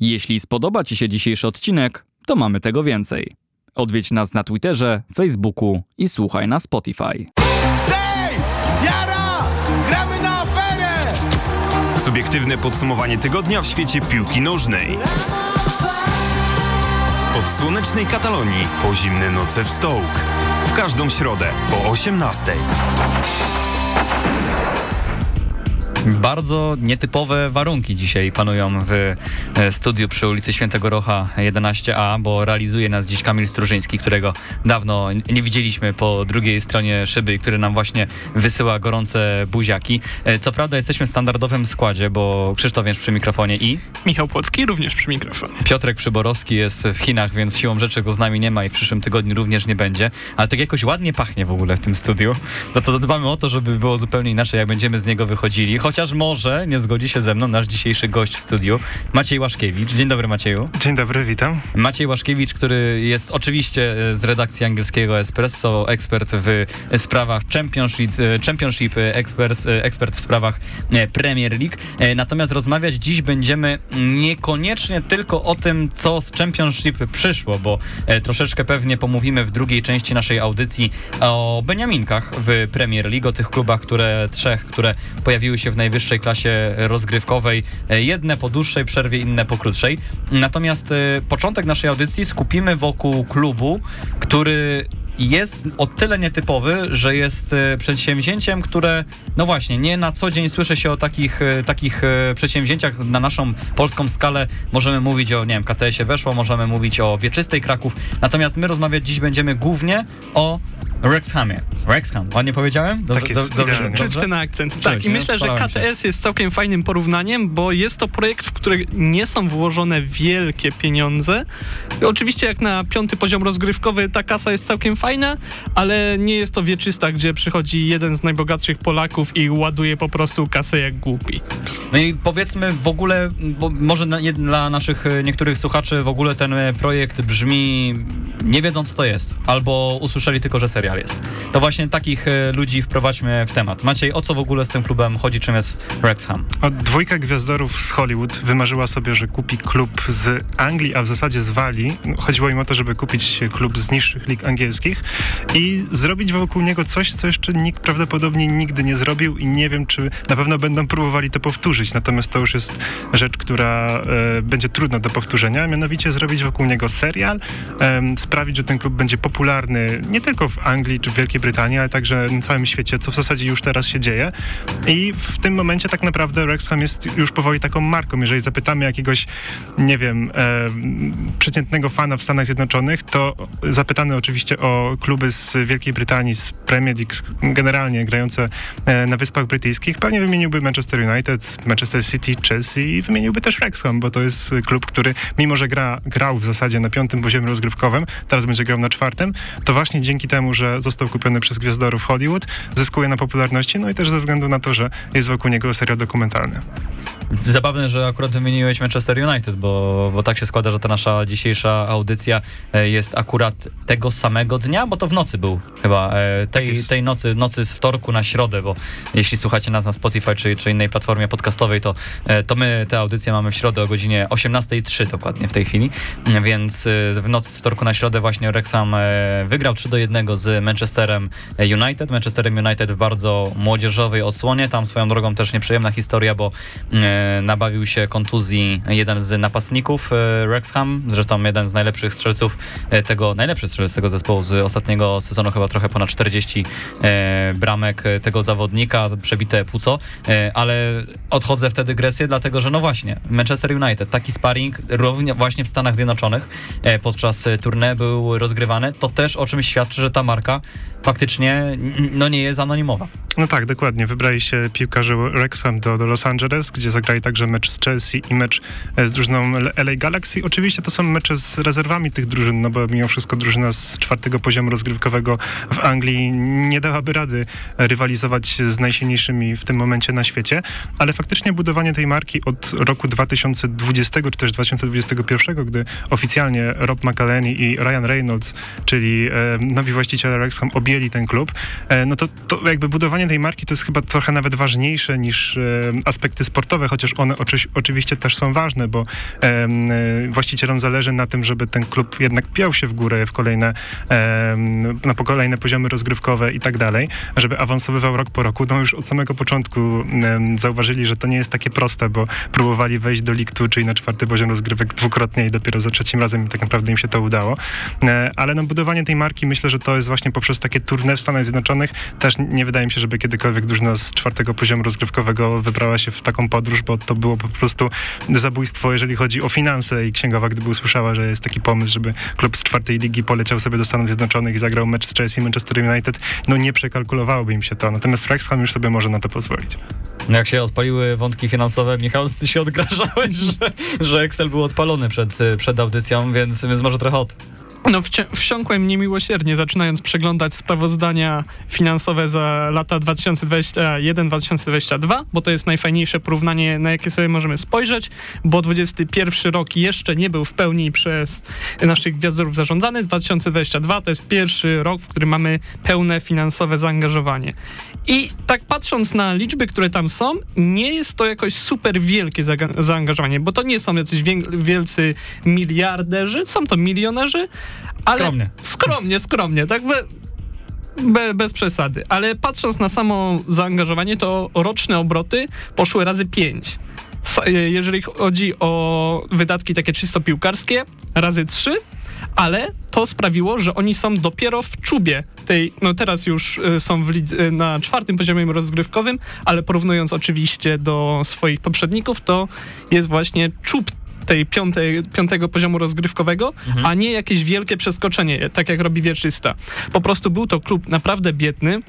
Jeśli spodoba Ci się dzisiejszy odcinek, to mamy tego więcej. Odwiedź nas na Twitterze, Facebooku i słuchaj na Spotify. Hej! Jara! Gramy na aferę! Subiektywne podsumowanie tygodnia w świecie piłki nożnej. Od słonecznej Katalonii po zimne noce w Stołk. W każdą środę po 18. Bardzo nietypowe warunki dzisiaj panują w e, studiu przy ulicy Świętego Rocha 11A, bo realizuje nas dziś Kamil Strużyński, którego dawno nie widzieliśmy po drugiej stronie szyby który nam właśnie wysyła gorące buziaki. E, Co prawda jesteśmy w standardowym składzie, bo Krzysztof jest przy mikrofonie i Michał Płocki również przy mikrofonie. Piotrek Przyborowski jest w Chinach, więc siłą rzeczy go z nami nie ma i w przyszłym tygodniu również nie będzie. Ale tak jakoś ładnie pachnie w ogóle w tym studiu. Za to zadbamy o to, żeby było zupełnie inaczej, jak będziemy z niego wychodzili. Chociaż może nie zgodzi się ze mną nasz dzisiejszy gość w studiu, Maciej Łaszkiewicz. Dzień dobry Macieju. Dzień dobry, witam. Maciej Łaszkiewicz, który jest oczywiście e, z redakcji angielskiego Espresso, ekspert w sprawach Championship, e, championship ekspert, ekspert w sprawach e, Premier League. E, Natomiast rozmawiać dziś będziemy niekoniecznie tylko o tym, co z Championship przyszło, bo e, troszeczkę pewnie pomówimy w drugiej części naszej audycji o Beniaminkach w Premier League, o tych klubach, które trzech, które pojawiły się w najwyższej klasie rozgrywkowej, e, jedne po dłuższej przerwie, inne po krótszej. Natomiast e, początek naszej audycji skupimy wokół klubu, który jest o tyle nietypowy, że jest e, przedsięwzięciem, które, no właśnie, nie na co dzień słyszy się o takich, e, takich e, przedsięwzięciach na naszą polską skalę. Możemy mówić o, nie wiem, KTS-ie weszło, możemy mówić o Wieczystej Kraków, natomiast my rozmawiać dziś będziemy głównie o Rexhamie. Rexham, ładnie powiedziałem? Dobrze, Tak jest, do- dobrze, dobrze? Czuć ten akcent. Czuć, Tak, i myślę, że. KTS jest całkiem fajnym porównaniem, bo jest to projekt, w który nie są włożone wielkie pieniądze. Oczywiście jak na piąty poziom rozgrywkowy ta kasa jest całkiem fajna, ale nie jest to wieczysta, gdzie przychodzi jeden z najbogatszych Polaków i ładuje po prostu kasę jak głupi. No i powiedzmy w ogóle, bo może na, nie, dla naszych e, niektórych słuchaczy w ogóle ten e, projekt brzmi nie wiedząc co to jest, albo usłyszeli tylko, że serial jest. To właśnie takich e, ludzi wprowadźmy w temat. Maciej, o co w ogóle z tym klubem chodzi, czym jest Wrexham? O, dwójka gwiazdorów z Hollywood wymarzyła sobie, że kupi klub z Anglii, a w zasadzie z Walii. Chodziło im o to, żeby kupić klub z niższych lig angielskich i zrobić wokół niego coś, co jeszcze nikt prawdopodobnie nigdy nie zrobił i nie wiem, czy na pewno będą próbowali to powtórzyć. Natomiast to już jest rzecz, która e, będzie trudna do powtórzenia, mianowicie zrobić wokół niego serial, em, sprawić, że ten klub będzie popularny nie tylko w Anglii czy w Wielkiej Brytanii, ale także na całym świecie, co w zasadzie już teraz się dzieje. I w tym momencie tak naprawdę Wrexham jest już powoli taką marką. Jeżeli zapytamy jakiegoś, nie wiem, e, przeciętnego fana w Stanach Zjednoczonych, to zapytany oczywiście o kluby z Wielkiej Brytanii, z Premier League, generalnie grające e, na Wyspach Brytyjskich, pewnie wymieniłby Manchester United, Manchester City, Chelsea i wymieniłby też Wrexham, bo to jest klub, który mimo, że gra, grał w zasadzie na piątym poziomie rozgrywkowym, teraz będzie grał na czwartym, to właśnie dzięki temu, że został kupiony przez gwiazdorów Hollywood, zyskuje na popularności, no i też ze względu na to, że jest wokół niego serial dokumentalny. Zabawne, że akurat wymieniłeś Manchester United, bo, bo tak się składa, że ta nasza dzisiejsza audycja e, jest akurat tego samego dnia, bo to w nocy był chyba, e, tej, jest. tej nocy, nocy z wtorku na środę, bo jeśli słuchacie nas na Spotify czy, czy innej platformie podcastowej, to, e, to my tę audycję mamy w środę o godzinie 18.03 dokładnie w tej chwili, więc w nocy z wtorku na środę właśnie Wrexham e, wygrał 3 do 1 z Manchesterem United, Manchesterem United w bardzo młodzieżowej odsłonie, tam swoją drogą też nieprzyjemna historia, bo nabawił się kontuzji jeden z napastników e, Wrexham, zresztą jeden z najlepszych strzelców e, tego, najlepszy strzelec tego zespołu z ostatniego sezonu, chyba trochę ponad 40 e, bramek tego zawodnika, przebite płuco, ale odchodzę w tę dygresję, dlatego że no właśnie, Manchester United, taki sparring właśnie w Stanach Zjednoczonych podczas e, tournée był rozgrywany, to też o czymś świadczy, że ta marka faktycznie no nie jest anonimowa. No tak, dokładnie. Wybrali się piłkarze Wrexham do, do Los Angeles, gdzie zagrali także mecz z Chelsea i mecz e, z drużyną LA Galaxy. Oczywiście to są mecze z rezerwami tych drużyn, no bo mimo wszystko drużyna z czwartego poziomu rozgrywkowego w Anglii nie dałaby rady rywalizować z najsilniejszymi w tym momencie na świecie, ale faktycznie budowanie tej marki od roku 2020 czy też 2021, gdy oficjalnie Rob McElhenney i Ryan Reynolds, czyli e, nowi właściciele Wrexham objęli ten klub, e, no to, to jakby budowanie tej marki to jest chyba trochę nawet ważniejsze niż e, aspekty sportowe, chociaż one oczy, oczywiście też są ważne, bo e, właścicielom zależy na tym, żeby ten klub jednak piał się w górę w kolejne, na kolejne poziomy rozgrywkowe i tak dalej, żeby awansowywał rok po roku. No już od samego początku zauważyli, że to nie jest takie proste, bo próbowali wejść do League 2, czyli na czwarty poziom rozgrywek dwukrotnie i dopiero za trzecim razem tak naprawdę im się to udało. Ale no budowanie tej marki myślę, że to jest właśnie poprzez takie turne w Stanach Zjednoczonych. Też nie wydaje mi się, żeby kiedykolwiek drużyna z czwartego poziomu rozgrywkowego wybrała się w taką podróż, bo to było po prostu zabójstwo, jeżeli chodzi o finanse i księgowa, gdyby usłyszała, że jest taki pomysł, żeby klub z czwartej ligi poleciał sobie do Stanów Zjednoczonych i zagrał mecz z Chelsea Manchester United, no nie przekalkulowałoby im się to. Natomiast Wrexham już sobie może na to pozwolić. No Jak się odpaliły wątki finansowe, Michał, ty się odgrażałeś, że, że Excel był odpalony przed, przed audycją, więc, więc może trochę od... No wsiąkłem niemiłosiernie, zaczynając przeglądać sprawozdania finansowe za lata 2021-2022, bo to jest najfajniejsze porównanie, na jakie sobie możemy spojrzeć, bo 21 rok jeszcze nie był w pełni przez naszych gwiazdorów zarządzany. 2022 to jest pierwszy rok, w którym mamy pełne finansowe zaangażowanie. I tak patrząc na liczby, które tam są, nie jest to jakoś super wielkie zaangażowanie, bo to nie są jacyś wielcy miliarderzy, są to milionerzy, ale Skromnie. Skromnie, skromnie, tak be, be, bez przesady. Ale patrząc na samo zaangażowanie, to roczne obroty poszły razy 5. Jeżeli chodzi o wydatki takie czysto piłkarskie, razy 3, ale to sprawiło, że oni są dopiero w czubie tej, no teraz już y, są lidze, y, na czwartym poziomie rozgrywkowym, ale porównując oczywiście do swoich poprzedników, to jest właśnie czub tej piątej, piątego poziomu rozgrywkowego, a nie jakieś wielkie przeskoczenie, tak jak robi Wieczysta. Po prostu był to klub naprawdę biedny,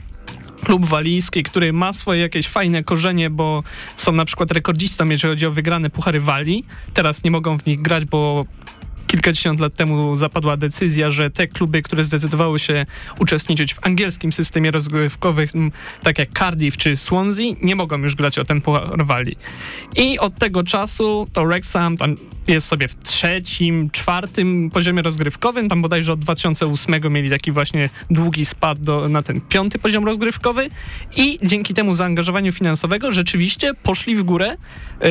klub walijski, który ma swoje jakieś fajne korzenie, bo są na przykład rekordzistą, jeżeli chodzi o wygrane puchary Walii. Teraz nie mogą w nich grać, bo kilkadziesiąt lat temu zapadła decyzja, że te kluby, które zdecydowały się uczestniczyć w angielskim systemie rozgrywkowym, tak jak Cardiff czy Swansea, nie mogą już grać o ten puchar Walii. I od tego czasu to Wrexham jest sobie w trzecim, czwartym poziomie rozgrywkowym, tam bodajże od 2008 mieli taki właśnie długi spad do, na ten piąty poziom rozgrywkowy i dzięki temu zaangażowaniu finansowego rzeczywiście poszli w górę, yy,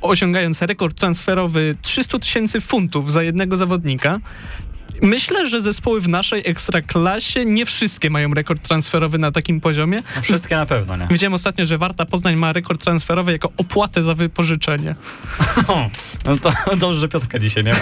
osiągając rekord transferowy 300 tysięcy funtów za jednego zawodnika. Myślę, że zespoły w naszej ekstraklasie nie wszystkie mają rekord transferowy na takim poziomie. No wszystkie na pewno, nie? Widziałem ostatnio, że Warta Poznań ma rekord transferowy jako opłatę za wypożyczenie. No to dobrze, że Piotrka dzisiaj nie ma.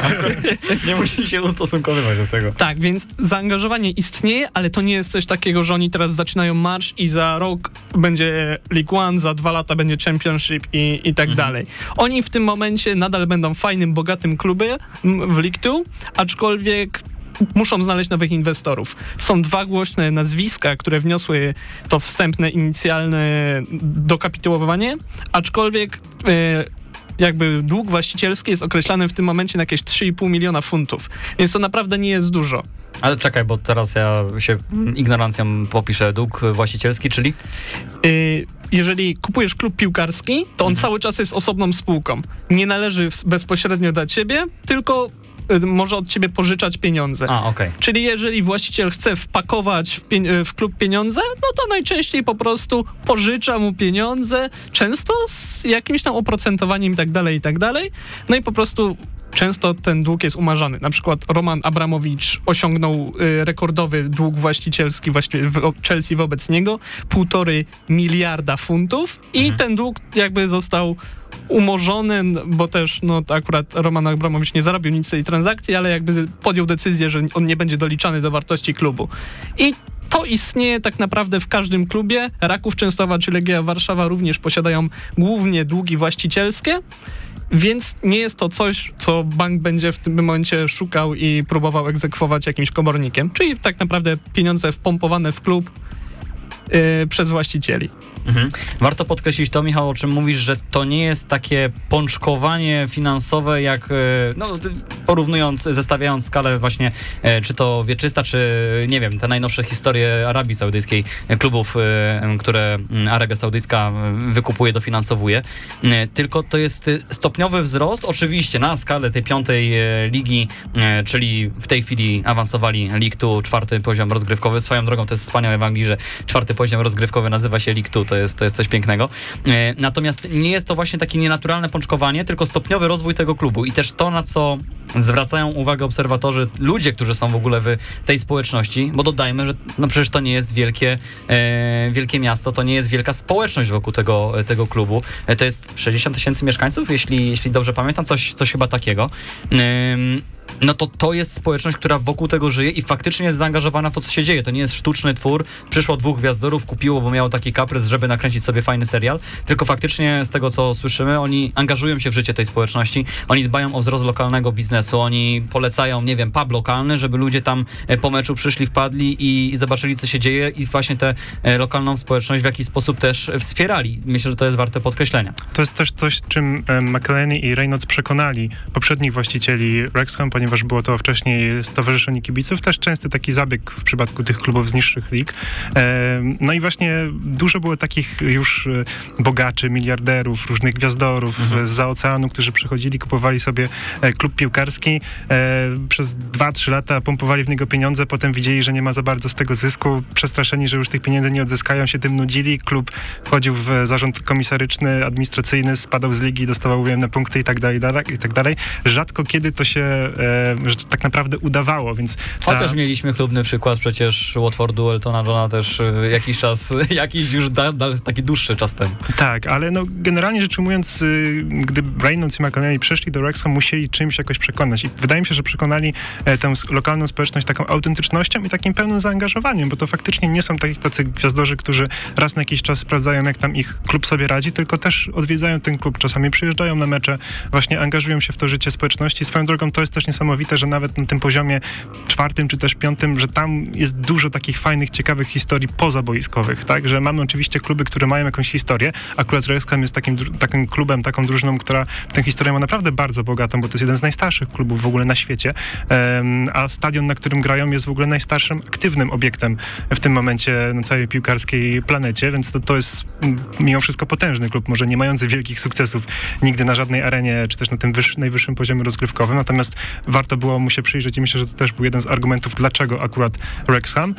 Nie musi się ustosunkowywać do tego. Tak, więc zaangażowanie istnieje, ale to nie jest coś takiego, że oni teraz zaczynają marsz i za rok będzie League One, za dwa lata będzie Championship i, i tak dalej. Oni w tym momencie nadal będą fajnym, bogatym klubem w League Two, aczkolwiek muszą znaleźć nowych inwestorów. Są dwa głośne nazwiska, które wniosły to wstępne, inicjalne dokapitułowanie, aczkolwiek e, jakby dług właścicielski jest określany w tym momencie na jakieś 3,5 miliona funtów, więc to naprawdę nie jest dużo. Ale czekaj, bo teraz ja się ignorancją popiszę dług właścicielski, czyli? Y, jeżeli kupujesz klub piłkarski, to on cały czas jest osobną spółką. Nie należy bezpośrednio do ciebie, tylko może od ciebie pożyczać pieniądze. A, okej. Czyli jeżeli właściciel chce wpakować w, w klub pieniądze, no to najczęściej po prostu pożycza mu pieniądze, często z jakimś tam oprocentowaniem i tak dalej, i tak dalej. No i po prostu często ten dług jest umarzany. Na przykład Roman Abramowicz osiągnął y, rekordowy dług właścicielski właśnie w Chelsea wobec niego, półtory miliarda funtów i ten dług jakby został umorzony, bo też no akurat Roman Abramowicz nie zarobił nic z tej transakcji, ale jakby podjął decyzję, że on nie będzie doliczany do wartości klubu. I to istnieje tak naprawdę w każdym klubie. Raków Częstochowa czy Legia Warszawa również posiadają głównie długi właścicielskie, więc nie jest to coś, co bank będzie w tym momencie szukał i próbował egzekwować jakimś komornikiem. Czyli tak naprawdę pieniądze wpompowane w klub yy, przez właścicieli. Mhm. Warto podkreślić to, Michał, o czym mówisz, że to nie jest takie pączkowanie finansowe jak, e, no, porównując, zestawiając skalę właśnie, e, czy to wieczysta, czy nie wiem, te najnowsze historie Arabii Saudyjskiej, e, klubów, e, które Arabia Saudyjska wykupuje, dofinansowuje. Tylko to jest e, stopniowy wzrost, oczywiście na skalę tej piątej ligi, czyli w tej chwili awansowali League 2, czwarty poziom rozgrywkowy. Swoją drogą to jest wspaniałe w Anglii, że czwarty poziom rozgrywkowy nazywa się 2, to jest, to jest coś pięknego. E, Natomiast nie jest to właśnie takie nienaturalne pączkowanie, tylko stopniowy rozwój tego klubu i też to, na co zwracają uwagę obserwatorzy, ludzie, którzy są w ogóle w tej społeczności, bo dodajmy, że no przecież to nie jest wielkie, e, wielkie miasto, to nie jest wielka społeczność wokół tego, tego klubu. E, to jest 60 tysięcy mieszkańców, jeśli, jeśli dobrze pamiętam, coś, coś chyba takiego. Ym, no to to jest społeczność, która wokół tego żyje i faktycznie jest zaangażowana w to, co się dzieje. To nie jest sztuczny twór, przyszło dwóch gwiazdorów, kupiło, bo miało taki kaprys, żeby nakręcić sobie fajny serial, tylko faktycznie z tego, co słyszymy, oni angażują się w życie tej społeczności, oni dbają o wzrost lokalnego biznesu, oni polecają, nie wiem, pub lokalny, żeby ludzie tam e, po meczu przyszli, wpadli i, i zobaczyli, co się dzieje i właśnie tę e, lokalną społeczność w jakiś sposób też wspierali. Myślę, że to jest warte podkreślenia. To jest też coś, czym e, McElhenney i Reynolds przekonali poprzednich właścicieli Wrexham, ponieważ było to wcześniej Stowarzyszenie Kibiców, też częsty taki zabieg w przypadku tych klubów z niższych lig. E, No i właśnie dużo było takich już e, bogaczy, miliarderów, różnych gwiazdorów Mhm. z za oceanu, którzy przychodzili, kupowali sobie e, klub piłkarski, e, przez 2-3 lata pompowali w niego pieniądze, potem widzieli, że nie ma za bardzo z tego zysku, przestraszeni, że już tych pieniędzy nie odzyskają, się tym nudzili, klub wchodził w zarząd komisaryczny, administracyjny, spadał z ligi, dostawał ujemne punkty i tak dalej, dalej, i tak dalej. Rzadko kiedy to się że tak naprawdę udawało, więc ta, Chociaż mieliśmy chlubny przykład przecież Watfordu, Eltona Johna też e, jakiś czas, jakiś już da, da, taki dłuższy czas temu. tak, ale no generalnie rzecz ujmując, y, gdy Reynolds i McElhenney przeszli do Wrexham, musieli czymś jakoś przekonać i wydaje mi się, że przekonali e, tę lokalną społeczność taką autentycznością i takim pełnym zaangażowaniem, bo to faktycznie nie są takich tacy gwiazdorzy, którzy raz na jakiś czas sprawdzają, jak tam ich klub sobie radzi, tylko też odwiedzają ten klub, czasami przyjeżdżają na mecze, właśnie angażują się w to życie społeczności. Swoją drogą to jest też niesamowite, że nawet na tym poziomie czwartym czy też piątym, że tam jest dużo takich fajnych, ciekawych historii pozaboiskowych, tak? Że mamy oczywiście kluby, które mają jakąś historię. Akurat Wrexham jest takim, takim klubem, taką drużyną, która tę historię ma naprawdę bardzo bogatą, bo to jest jeden z najstarszych klubów w ogóle na świecie. Em, a stadion, na którym grają, jest w ogóle najstarszym aktywnym obiektem w tym momencie na całej piłkarskiej planecie, więc to, to jest mimo wszystko potężny klub, może nie mający wielkich sukcesów nigdy na żadnej arenie, czy też na tym wyż, najwyższym poziomie rozgrywkowym, natomiast warto było mu się przyjrzeć i myślę, że to też był jeden z argumentów, dlaczego akurat Wrexham.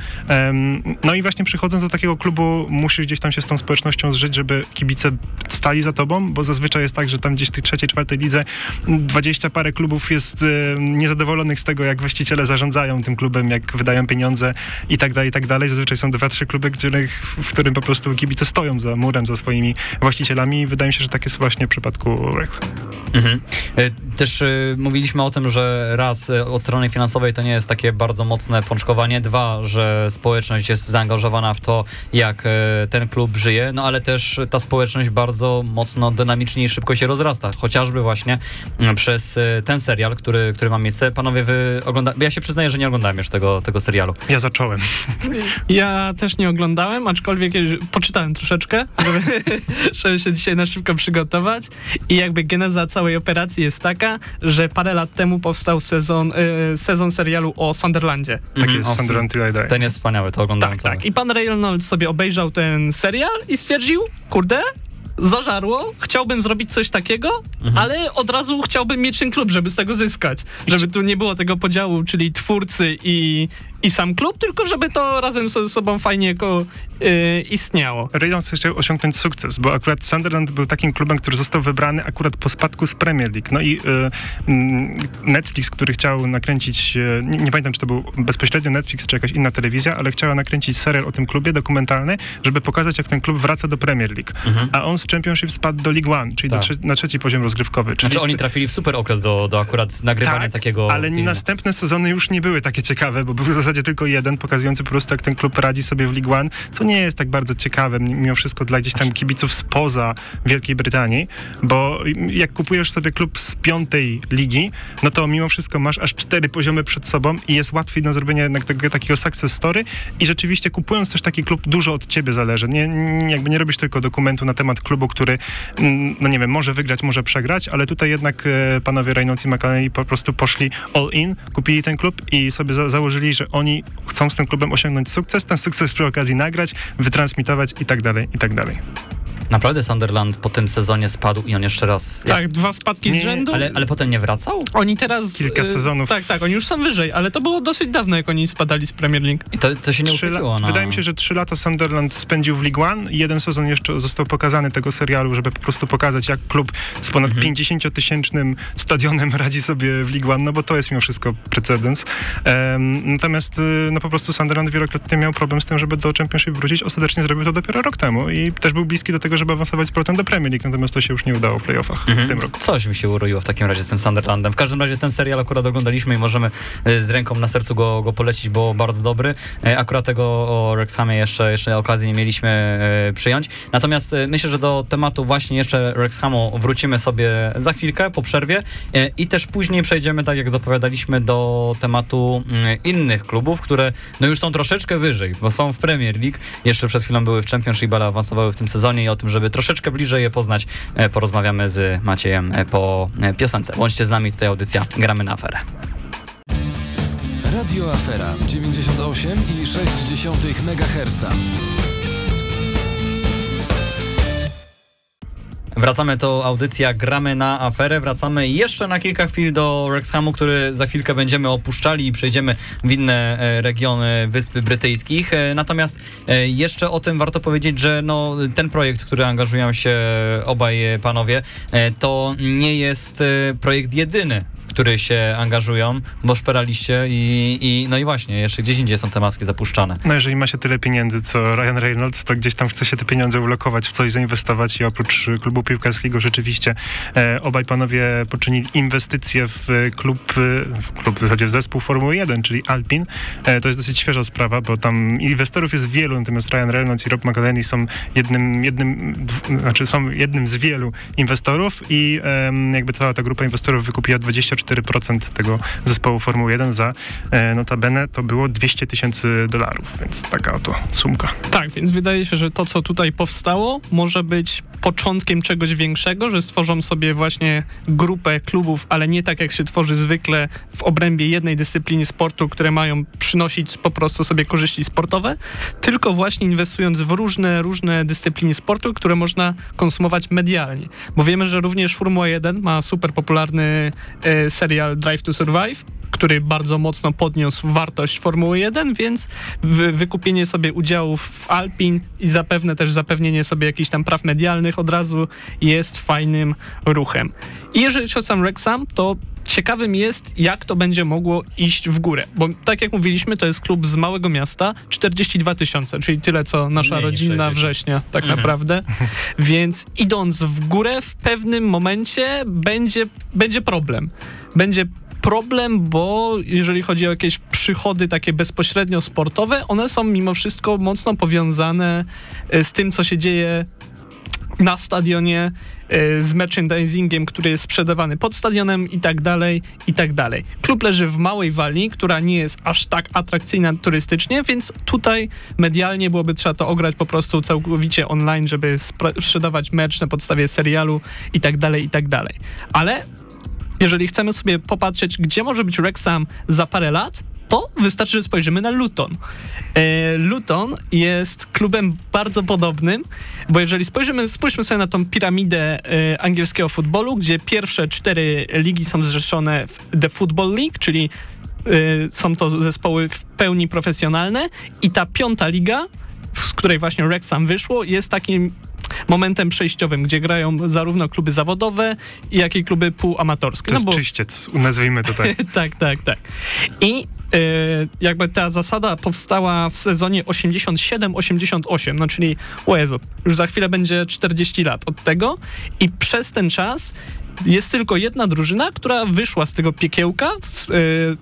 No i właśnie przychodząc do takiego klubu, musisz gdzieś tam się z tą społecznością zżyć, żeby kibice stali za tobą, bo zazwyczaj jest tak, że tam gdzieś w tej trzeciej, czwartej lidze dwadzieścia parę klubów jest niezadowolonych z tego, jak właściciele zarządzają tym klubem, jak wydają pieniądze i tak dalej, i tak dalej. Zazwyczaj są dwa, trzy kluby, których, w którym po prostu kibice stoją za murem, za swoimi właścicielami i wydaje mi się, że tak jest właśnie w przypadku Wrexham. Mhm. E, Też e, mówiliśmy o tym, że raz e, od strony finansowej to nie jest takie bardzo mocne pączkowanie, dwa, że społeczność jest zaangażowana w to, jak e, ten klub żyje, no ale też ta społeczność bardzo mocno, dynamicznie i szybko się rozrasta, chociażby właśnie mm, przez e, ten serial, który, który ma miejsce. Panowie, wy ogląda... Ja się przyznaję, że nie oglądałem już tego, tego serialu. Ja zacząłem. Ja też nie oglądałem, aczkolwiek poczytałem troszeczkę, żeby, żeby się dzisiaj na szybko przygotować. I jakby geneza całej operacji jest taka, że parę lat temu powstał sezon, y, sezon serialu o Sunderlandzie. Tak Mhm. jest, O, Sunderland Till I Die. Ten jest wspaniały, to oglądałem Tak, cały. tak. I pan Reynolds sobie obejrzał ten serial i stwierdził, kurde, zażarło, chciałbym zrobić coś takiego, Mhm. ale od razu chciałbym mieć ten klub, żeby z tego zyskać. Żeby tu nie było tego podziału, czyli twórcy i, i sam klub, tylko żeby to razem ze sobą fajnie jako, y, istniało. Reynolds chciał osiągnąć sukces, bo akurat Sunderland był takim klubem, który został wybrany akurat po spadku z Premier League. No i y, mm, Netflix, który chciał nakręcić, y, nie, nie pamiętam czy to był bezpośrednio Netflix czy jakaś inna telewizja, ale chciała nakręcić serial o tym klubie dokumentalny, żeby pokazać jak ten klub wraca do Premier League. A on z Championship spadł do League One, czyli do Tak. trze- na trzeci poziom rozgrywkowy. Czyli Znaczy oni trafili w super okres do, do akurat nagrywania tak, takiego ale filmu. następne sezony już nie były takie ciekawe, bo był w zasadzie tylko jeden, pokazujący po prostu jak ten klub radzi sobie w League One, co nie jest tak bardzo ciekawe mimo wszystko dla gdzieś tam kibiców spoza Wielkiej Brytanii, bo jak kupujesz sobie klub z piątej ligi, no to mimo wszystko masz aż cztery poziomy przed sobą i jest łatwiej na zrobienie jednak tego, takiego success story i rzeczywiście kupując też taki klub dużo od ciebie zależy. Nie, jakby nie robisz tylko dokumentu na temat klubu, który, mm, no nie wiem, może wygrać, może przegrać, ale tutaj jednak e, panowie Reynolds i McConnell po prostu poszli all in, kupili ten klub i sobie za założyli, że oni chcą z tym klubem osiągnąć sukces, ten sukces przy okazji nagrać, wytransmitować i tak dalej, i tak dalej. Naprawdę Sunderland po tym sezonie spadł i on jeszcze raz... Tak, dwa spadki Nie, z rzędu. Ale, ale potem nie wracał? Oni teraz... Kilka e, sezonów. Tak, tak, oni już są wyżej, ale to było dosyć dawno, jak oni spadali z Premier League. I to, to się nie uchwyciło na... Wydaje mi się, że trzy lata Sunderland spędził w League One. Jeden sezon jeszcze został pokazany tego serialu, żeby po prostu pokazać, jak klub z ponad Mhm. 50-tysięcznym stadionem radzi sobie w League One, no bo to jest mimo wszystko precedens. Em, natomiast y, no po prostu Sunderland wielokrotnie miał problem z tym, żeby do Championship wrócić. Ostatecznie zrobił to dopiero rok temu i też był bliski do tego, żeby awansować z powrotem do Premier League, natomiast to się już nie udało w playoffach w Mhm. tym roku. Coś mi się uroiło w takim razie z tym Sunderlandem. W każdym razie ten serial akurat oglądaliśmy i możemy e, z ręką na sercu go, go polecić, bo bardzo dobry. E, Akurat tego o Wrexhamie jeszcze, jeszcze okazji nie mieliśmy e, przyjąć. Natomiast myślę, że do tematu właśnie jeszcze Wrexhamu wrócimy sobie za chwilkę po przerwie i też później przejdziemy, tak jak zapowiadaliśmy, do tematu innych klubów, które no już są troszeczkę wyżej, bo są w Premier League. Jeszcze przed chwilą były w Championship, ale awansowały w tym sezonie i o tym, żeby troszeczkę bliżej je poznać, e, porozmawiamy z Maciejem e, po e, piosence. Łączcie z nami tutaj audycja Gramy na aferę. Radio Afera 98,6 MHz. Wracamy, to audycja Gramy na aferę. Wracamy jeszcze na kilka chwil do Wrexhamu, który za chwilkę będziemy opuszczali i przejdziemy w inne e, regiony Wysp Brytyjskich. E, Natomiast e, jeszcze o tym warto powiedzieć, że no, ten projekt, w który angażują się obaj panowie, to nie jest projekt jedyny, w który się angażują, bo szperaliście i, i no i właśnie, jeszcze gdzieś indziej są temackie zapuszczane. No jeżeli ma się tyle pieniędzy, co Ryan Reynolds, to gdzieś tam chce się te pieniądze ulokować, w coś zainwestować i oprócz klubu piłkarskiego rzeczywiście e, obaj panowie poczynili inwestycje w y, klub, y, w klub w zasadzie w zespół Formuły 1, czyli Alpin. E, to jest dosyć świeża sprawa, bo tam inwestorów jest wielu, natomiast Ryan Reynolds i Rob McElhenney są jednym, jednym, znaczy są jednym z wielu inwestorów i jakby cała ta grupa inwestorów wykupiła 24% tego zespołu Formuły 1 za e, notabene to było 200 tysięcy dolarów, więc taka oto sumka. Tak, więc wydaje się, że to, co tutaj powstało, może być początkiem czegoś większego, że stworzą sobie właśnie grupę klubów, ale nie tak jak się tworzy zwykle w obrębie jednej dyscypliny sportu, które mają przynosić po prostu sobie korzyści sportowe, tylko właśnie inwestując w różne, różne dyscypliny sportu, które można konsumować medialnie. Bo wiemy, że również Formuła 1 ma super popularny e, serial Drive to Survive, który bardzo mocno podniósł wartość Formuły 1, więc wy, wykupienie sobie udziałów w Alpin i zapewne też zapewnienie sobie jakichś tam praw medialnych od razu jest fajnym ruchem. I jeżeli chodzi o sam Wrexham, to ciekawym jest, jak to będzie mogło iść w górę. Bo tak jak mówiliśmy, to jest klub z małego miasta, 42 tysiące, czyli tyle, co nasza Mniej rodzinna 60. września tak Mhm. naprawdę. Więc idąc w górę, w pewnym momencie będzie, będzie problem. Będzie problem, bo jeżeli chodzi o jakieś przychody takie bezpośrednio sportowe, one są mimo wszystko mocno powiązane e, z tym, co się dzieje na stadionie, e, z merchandisingiem, który jest sprzedawany pod stadionem i tak dalej, i tak dalej. Klub leży w małej wali, która nie jest aż tak atrakcyjna turystycznie, więc tutaj medialnie byłoby trzeba to ograć po prostu całkowicie online, żeby sprzedawać merch na podstawie serialu i tak dalej, i tak dalej. Ale jeżeli chcemy sobie popatrzeć, gdzie może być Wrexham za parę lat, to wystarczy, że spojrzymy na Luton. E, Luton jest klubem bardzo podobnym, bo jeżeli spojrzymy, spójrzmy sobie na tą piramidę e, angielskiego futbolu, gdzie pierwsze cztery ligi są zrzeszone w The Football League, czyli e, są to zespoły w pełni profesjonalne i ta piąta liga, z której właśnie Wrexham wyszło, jest takim momentem przejściowym, gdzie grają zarówno kluby zawodowe, jak i kluby półamatorskie. To jest no bo, czyściec, nazwijmy to tak. tak, tak, tak. I e, jakby ta zasada powstała w sezonie 87-88, no czyli o Jezu, już za chwilę będzie 40 lat od tego i przez ten czas jest tylko jedna drużyna, która wyszła z tego piekiełka z, e,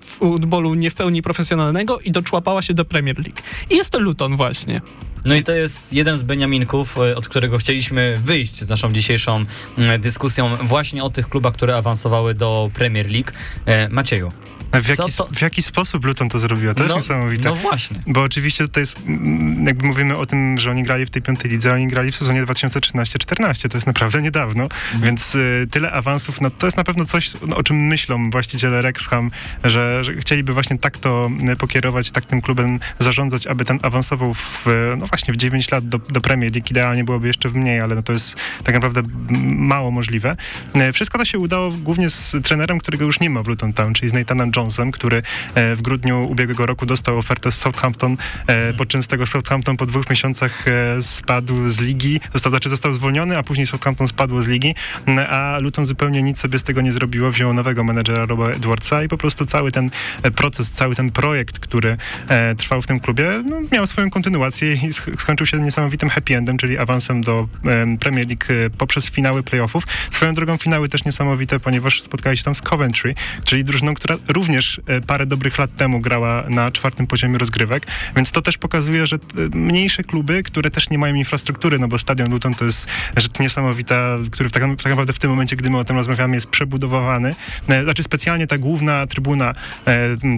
futbolu nie w pełni profesjonalnego i doczłapała się do Premier League. I jest to Luton właśnie. No i to jest jeden z Beniaminków, e, od którego chcieliśmy wyjść z naszą dzisiejszą mm, dyskusją właśnie o tych klubach, które awansowały do Premier League. E, Macieju, w, jaki, to- w jaki sposób Luton to zrobiła? To jest no, niesamowite. No właśnie. Bo oczywiście tutaj jest, mm, jakby mówimy o tym, że oni grali w tej piątej lidze, oni grali w sezonie 2013-14, to jest naprawdę niedawno, Mhm. więc y, tyle awansów, no to jest na pewno coś, no, o czym myślą właściciele Wrexham, że, że chcieliby właśnie tak to y, pokierować, tak tym klubem zarządzać, aby ten awansował w, y, no właśnie w 9 lat do, do Premier League, idealnie byłoby jeszcze w mniej, ale no to jest tak naprawdę mało możliwe. Y, Wszystko to się udało głównie z trenerem, którego już nie ma w Luton Town, czyli z Nathanem Jonesem, który e, w grudniu ubiegłego roku dostał ofertę z Southampton, e, po czym z tego Southampton po dwóch miesiącach e, spadł z ligi, został, znaczy został zwolniony, a później Southampton spadło z ligi, m, a Luton zupełnie nic sobie z tego nie zrobiło, wzięło nowego menedżera Roba Edwardsa i po prostu cały ten e, proces, cały ten projekt, który e, trwał w tym klubie, no, miał swoją kontynuację i skończył się niesamowitym happy endem, czyli awansem do em, Premier League e, poprzez finały playoffów. Swoją drogą finały też niesamowite, ponieważ spotkali się tam z Coventry, czyli drużyną, która również e, parę dobrych lat temu grała na czwartym poziomie rozgrywek, więc to też pokazuje, że e, mniejsze kluby, które też nie mają infrastruktury, no bo stadion Luton to jest rzecz niesamowita, który tak, tak naprawdę w tym momencie, gdy my o tym rozmawiamy, jest przebudowany. E, Znaczy specjalnie ta główna trybuna,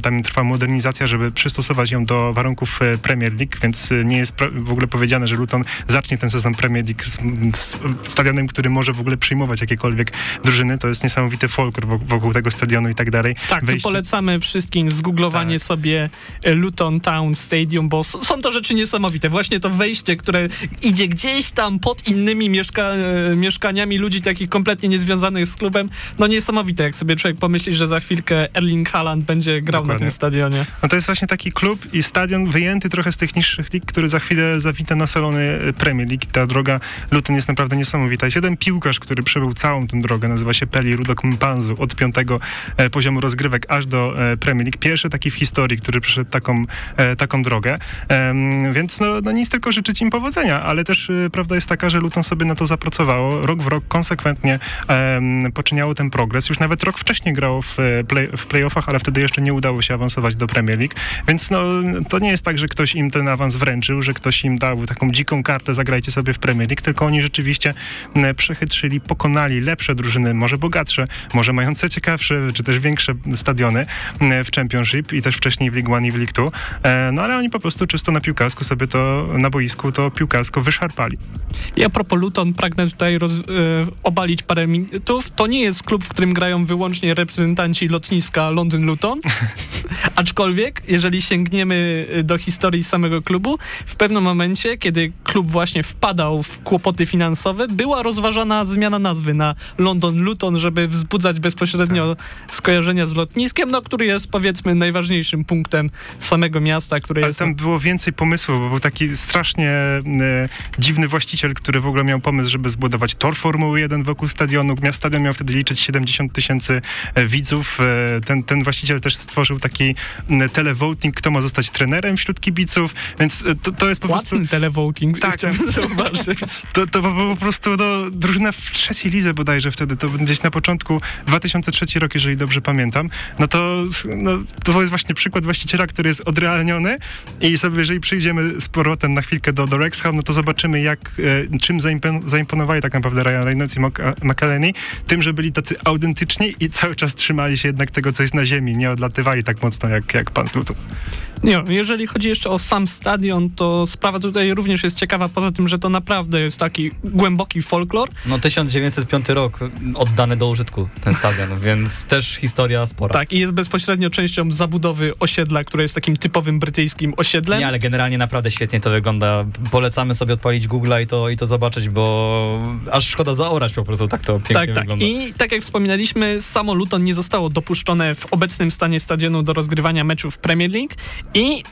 tam trwa modernizacja, żeby przystosować ją do warunków Premier League, więc nie jest w ogóle powiedziane, że Luton zacznie ten sezon Premier League z, z stadionem, który może w ogóle przyjmować jakiekolwiek drużyny. To jest niesamowity folklor wok- wokół tego stadionu i tak dalej. Tak, Wejście- polecamy wszystkim zgooglowanie Tak. sobie Luton Town Stadium, bo są to rzeczy niesamowite. Właśnie to wejście, które idzie gdzieś tam pod innymi mieszka e, mieszkaniami ludzi takich kompletnie niezwiązanych z klubem. No niesamowite, jak sobie człowiek pomyśli, że za chwilkę Erling Haaland będzie grał na Dokładnie. tym stadionie. No to jest właśnie taki klub i stadion wyjęty trochę z tych niższych lig, który za chwilę zawita na salony e, Premier League. Ta droga Luton jest naprawdę niesamowita. Jest jeden piłkarz, który przebył całą tę drogę, nazywa się Peli Rudok Mpanzu, od piątego e, poziomu rozgrywek aż do e, Premier League. Pierwszy taki w historii, który przeszedł taką, e, taką drogę. Więc no, no nic tylko życzyć im powodzenia, ale też e, prawda jest taka, że Luton sobie na to zapracowało. Rok w rok konsekwentnie poczyniało ten progres. Już nawet rok wcześniej grało w, play, w playoffach, ale wtedy jeszcze nie udało się awansować do Premier League. Więc no, to nie jest tak, że ktoś im ten awans wręczył, że ktoś im dał taką dziką kartę, zagrajcie sobie w Premier League, tylko oni rzeczywiście przechytrzyli, pokonali lepsze drużyny, może bogatsze, może mające ciekawsze, czy też większe stadiony m, w Championship i też wcześniej w League One i w League Two. E, No ale oni po prostu czysto na piłkarsku sobie to, na boisku to piłkarsko wyszarpali. I a propos Luton, pragnę tutaj roz, e, obalić parę minutów. To nie jest klub, w którym grają wyłącznie reprezentanci lotniska Londyn Luton. Aczkolwiek, jeżeli sięgniemy e, do historii samego klubu, w pewnym momencie, kiedy klub właśnie wpadał w kłopoty finansowe, była rozważana zmiana nazwy na London Luton, żeby wzbudzać bezpośrednio skojarzenia z lotniskiem, no, który jest powiedzmy najważniejszym punktem samego miasta, które Ale jest... tam było więcej pomysłów, bo był taki strasznie e, dziwny właściciel, który w ogóle miał pomysł, żeby zbudować tor Formuły 1 wokół stadionu. Stadion miał wtedy liczyć 70 tysięcy e, widzów. E, ten, ten właściciel też stworzył taki televoting, kto ma zostać trenerem wśród kibiców, więc to, to jest po prostu... Płatny televoting, Tak, chciałbym zauważyć. To, to po, po prostu no, drużyna w trzeciej lidze bodajże wtedy, to gdzieś na początku 2003 rok, jeżeli dobrze pamiętam, no to, no, to jest właśnie przykład właściciela, który jest odrealniony i sobie, jeżeli przyjdziemy z powrotem na chwilkę do, do Wrexham, no to zobaczymy, jak, e, czym zaimpon- zaimponowali tak naprawdę Ryan Reynolds i McElhenney, tym, że byli tacy autentyczni i cały czas trzymali się jednak tego, co jest na ziemi, nie odlatywali tak mocno jak, jak pan z Lutu. Nie, jeżeli chodzi jeszcze o sam stadion, to sprawa tutaj również jest ciekawa, poza tym, że to naprawdę jest taki głęboki folklor. No 1905 rok oddany do użytku ten stadion, więc też historia spora. Tak, i jest bezpośrednio częścią zabudowy osiedla, które jest takim typowym brytyjskim osiedlem. Nie, ale generalnie naprawdę świetnie to wygląda. Polecamy sobie odpalić Google'a i to, i to zobaczyć, bo aż szkoda zaorać po prostu, tak to pięknie tak, tak. wygląda. I tak jak wspominaliśmy, samo Luton nie zostało dopuszczone w obecnym stanie stadionu do rozgrywania meczów Premier League i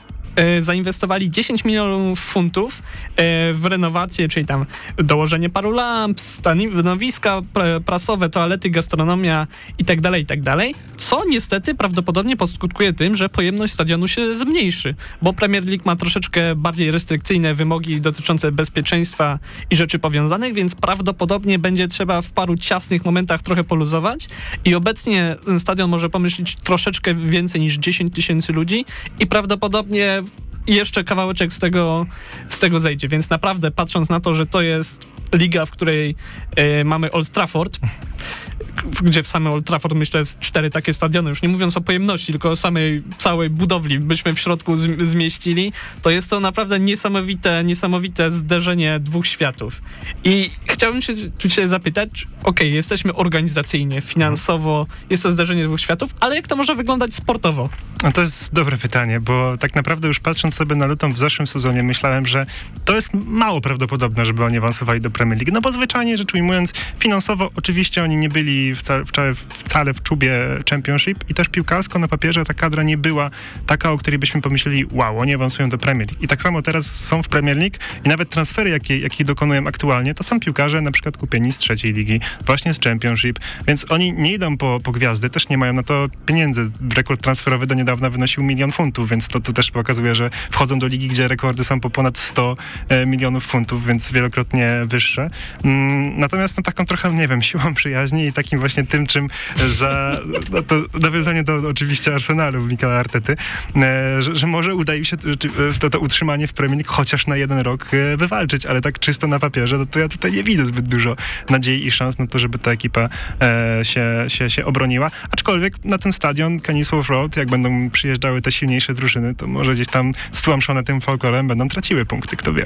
zainwestowali 10 milionów funtów e, w renowację, czyli tam dołożenie paru lamp, stanowiska pr- prasowe, toalety, gastronomia i tak dalej, i tak co niestety prawdopodobnie poskutkuje tym, że pojemność stadionu się zmniejszy, bo Premier League ma troszeczkę bardziej restrykcyjne wymogi dotyczące bezpieczeństwa i rzeczy powiązanych, więc prawdopodobnie będzie trzeba w paru ciasnych momentach trochę poluzować i obecnie stadion może pomyśleć troszeczkę więcej niż 10 tysięcy ludzi i prawdopodobnie jeszcze kawałeczek z tego, z tego zejdzie, więc naprawdę patrząc na to, że to jest liga, w której e, mamy Old Trafford, gdzie w samym Old Trafford myślę jest cztery takie stadiony, już nie mówiąc o pojemności, tylko o samej całej budowli byśmy w środku zmieścili, to jest to naprawdę niesamowite, niesamowite zderzenie dwóch światów. I chciałbym się tu się zapytać, ok, jesteśmy organizacyjnie, finansowo, jest to zderzenie dwóch światów, ale jak to może wyglądać sportowo? No to jest dobre pytanie, bo tak naprawdę już patrząc sobie na Luton w zeszłym sezonie, myślałem, że to jest mało prawdopodobne, żeby oni awansowali do Premier League. No bo zwyczajnie rzecz ujmując, finansowo oczywiście oni nie byli wcale, wcale, w czubie Championship i też piłkarsko na papierze ta kadra nie była taka, o której byśmy pomyśleli, wow, oni awansują do Premier League. I tak samo teraz są w Premier League i nawet transfery, jakie, jakie dokonują aktualnie, to są piłkarze na przykład kupieni z trzeciej ligi, właśnie z Championship, więc oni nie idą po, po gwiazdy, też nie mają na to pieniędzy. Rekord transferowy do niedawna wynosił milion funtów, więc to, to też pokazuje, że wchodzą do ligi, gdzie rekordy są po ponad 100 e, milionów funtów, więc wielokrotnie wyższe. Mm, natomiast no, taką trochę, nie wiem, siłą przyjaźni i takim właśnie tym, czym za no, to nawiązanie do, oczywiście Arsenalu Mikela Artety, e, że, że, może uda im się to, to utrzymanie w Premier League chociaż na jeden rok e, wywalczyć, ale tak czysto na papierze, no to ja tutaj nie widzę zbyt dużo nadziei i szans na to, żeby ta ekipa e, się, się, się obroniła. Aczkolwiek na ten stadion Kenilworth Road, jak będą przyjeżdżały te silniejsze drużyny, to może gdzieś tam stłamszone tym folklorem będą traciły punkty, kto wie.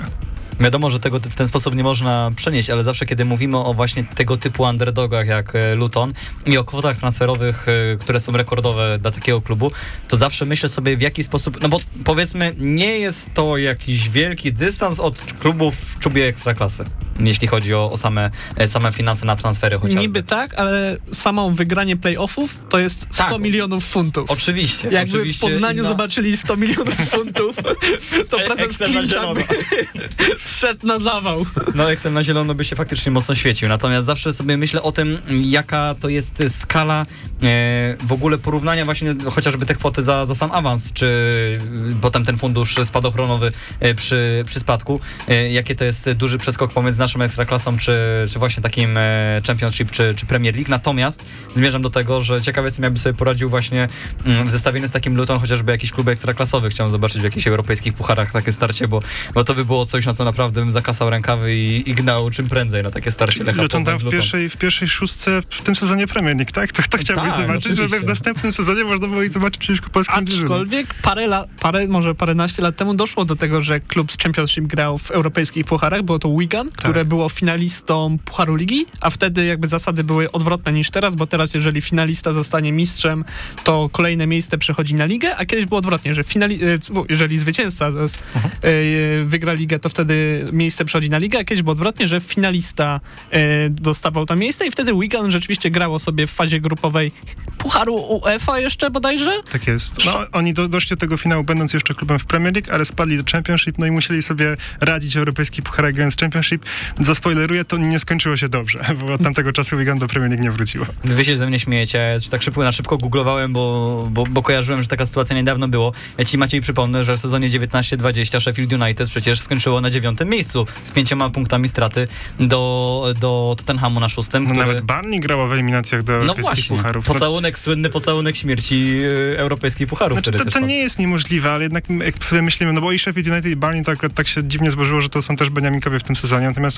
Wiadomo, że tego w ten sposób nie można przenieść, ale zawsze kiedy mówimy o właśnie tego typu underdogach jak e, Luton i o kwotach transferowych, e, które są rekordowe dla takiego klubu, to zawsze myślę sobie w jaki sposób, no bo powiedzmy nie jest to jakiś wielki dystans od klubów w czubie ekstraklasy jeśli chodzi o, o same, e, same finanse na transfery chociażby. Niby tak, ale samo wygranie playoffów to jest 100 tak, milionów funtów. Oczywiście. Jakby oczywiście w Poznaniu zobaczyli 100 milionów funtów, to prezes Klincza by zszedł na zawał. No Excel na zielono by się faktycznie mocno świecił, natomiast zawsze sobie myślę o tym, jaka to jest skala e, w ogóle porównania właśnie chociażby te kwoty za, za sam awans, czy potem ten fundusz spadochronowy e, przy, przy spadku, e, jakie to jest duży przeskok pomiędzy naszą ekstraklasą, czy, czy właśnie takim e, Championship, czy, czy Premier League. Natomiast zmierzam do tego, że ciekawy jestem, jakby sobie poradził właśnie mm, w zestawieniu z takim Luton, chociażby jakiś klub ekstraklasowy. Chciałem zobaczyć w jakichś europejskich pucharach takie starcie, bo, bo to by było coś, na co naprawdę bym zakasał rękawy i, i gnał czym prędzej na takie starcie Lecha Luton tam w pierwszej, w pierwszej szóstce w tym sezonie Premier League, tak? To, to chciałbyś tak, zobaczyć, oczywiście. żeby w następnym sezonie można było ich zobaczyć przeciwko polskim Aczkolwiek parę, la, parę, może paręnaście lat temu doszło do tego, że klub z Championship grał w europejskich pucharach. Było to Wigan, tak. Które było finalistą Pucharu Ligi, a wtedy jakby zasady były odwrotne niż teraz, bo teraz jeżeli finalista zostanie mistrzem, to kolejne miejsce przechodzi na ligę, a kiedyś było odwrotnie, że finali e, jeżeli zwycięzca uh -huh. wygra ligę, to wtedy miejsce przechodzi na ligę, a kiedyś było odwrotnie, że finalista e, dostawał to miejsce i wtedy Wigan rzeczywiście grało sobie w fazie grupowej Pucharu UEFA jeszcze bodajże? Tak jest. No, oni do, doszli do tego finału będąc jeszcze klubem w Premier League, ale spadli do Championship, no i musieli sobie radzić europejski pucharach grając Championship. Zaspoileruję, to nie skończyło się dobrze, bo od tamtego czasu Wigan do Premier League nie wróciło. Wy się ze mnie śmiejecie, tak szybko na szybko googlowałem, bo, bo, bo kojarzyłem, że taka sytuacja niedawno było. Ja ci Maciej przypomnę, że w sezonie 19-20 Sheffield United przecież skończyło na dziewiątym miejscu z pięcioma punktami straty do, do Tottenhamu na szóstym. No który... Nawet Barney grała w eliminacjach do no europejskich właśnie. pucharów. Pocałunek, słynny pocałunek śmierci e, europejskich pucharów. Znaczy, to, to nie jest niemożliwe, ale jednak jak sobie myślimy, no bo i Sheffield United i Barney to akurat tak się dziwnie złożyło, że to są też Beniaminkowie w tym sezonie, natomiast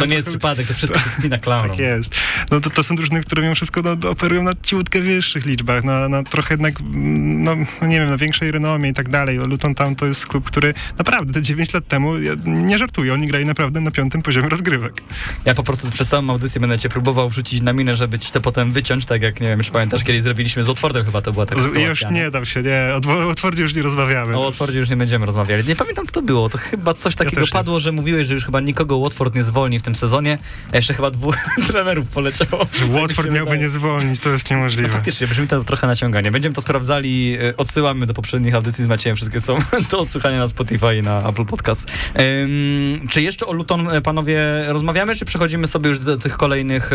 To nie jest przypadek, to wszystko się spina klamrą. tak jest. No to, to są drużyny, które mimo wszystko no, operują na ciutkę wyższych liczbach, na, na trochę jednak, no, no nie wiem, na większej renomie i tak dalej. Luton Town to jest klub, który naprawdę te 9 lat temu, ja nie żartuję, oni grali naprawdę na piątym poziomie rozgrywek. Ja po prostu przez całą audycję będę cię próbował wrzucić na minę, żeby ci to potem wyciąć, tak jak, nie wiem, już pamiętasz, kiedyś zrobiliśmy z Watfordem chyba to była taka sytuacja. Już nie dam się, nie, o Watfordzie już nie rozmawiamy. O Watfordzie już nie będziemy rozmawiali. Nie pamiętam, co to było, to chyba coś takiego ja padło, że mówiłeś, że już chyba nikogo Watford nie zwolni w tym sezonie, jeszcze chyba dwóch trenerów poleciało. Watford miałby nie zwolnić, to jest niemożliwe. No, faktycznie, brzmi to trochę naciąganie. Będziemy to sprawdzali, e, odsyłamy do poprzednich audycji z Maciejem, wszystkie są do odsłuchania na Spotify i na Apple Podcast. Um, czy jeszcze o Luton, e, panowie, rozmawiamy, czy przechodzimy sobie już do tych kolejnych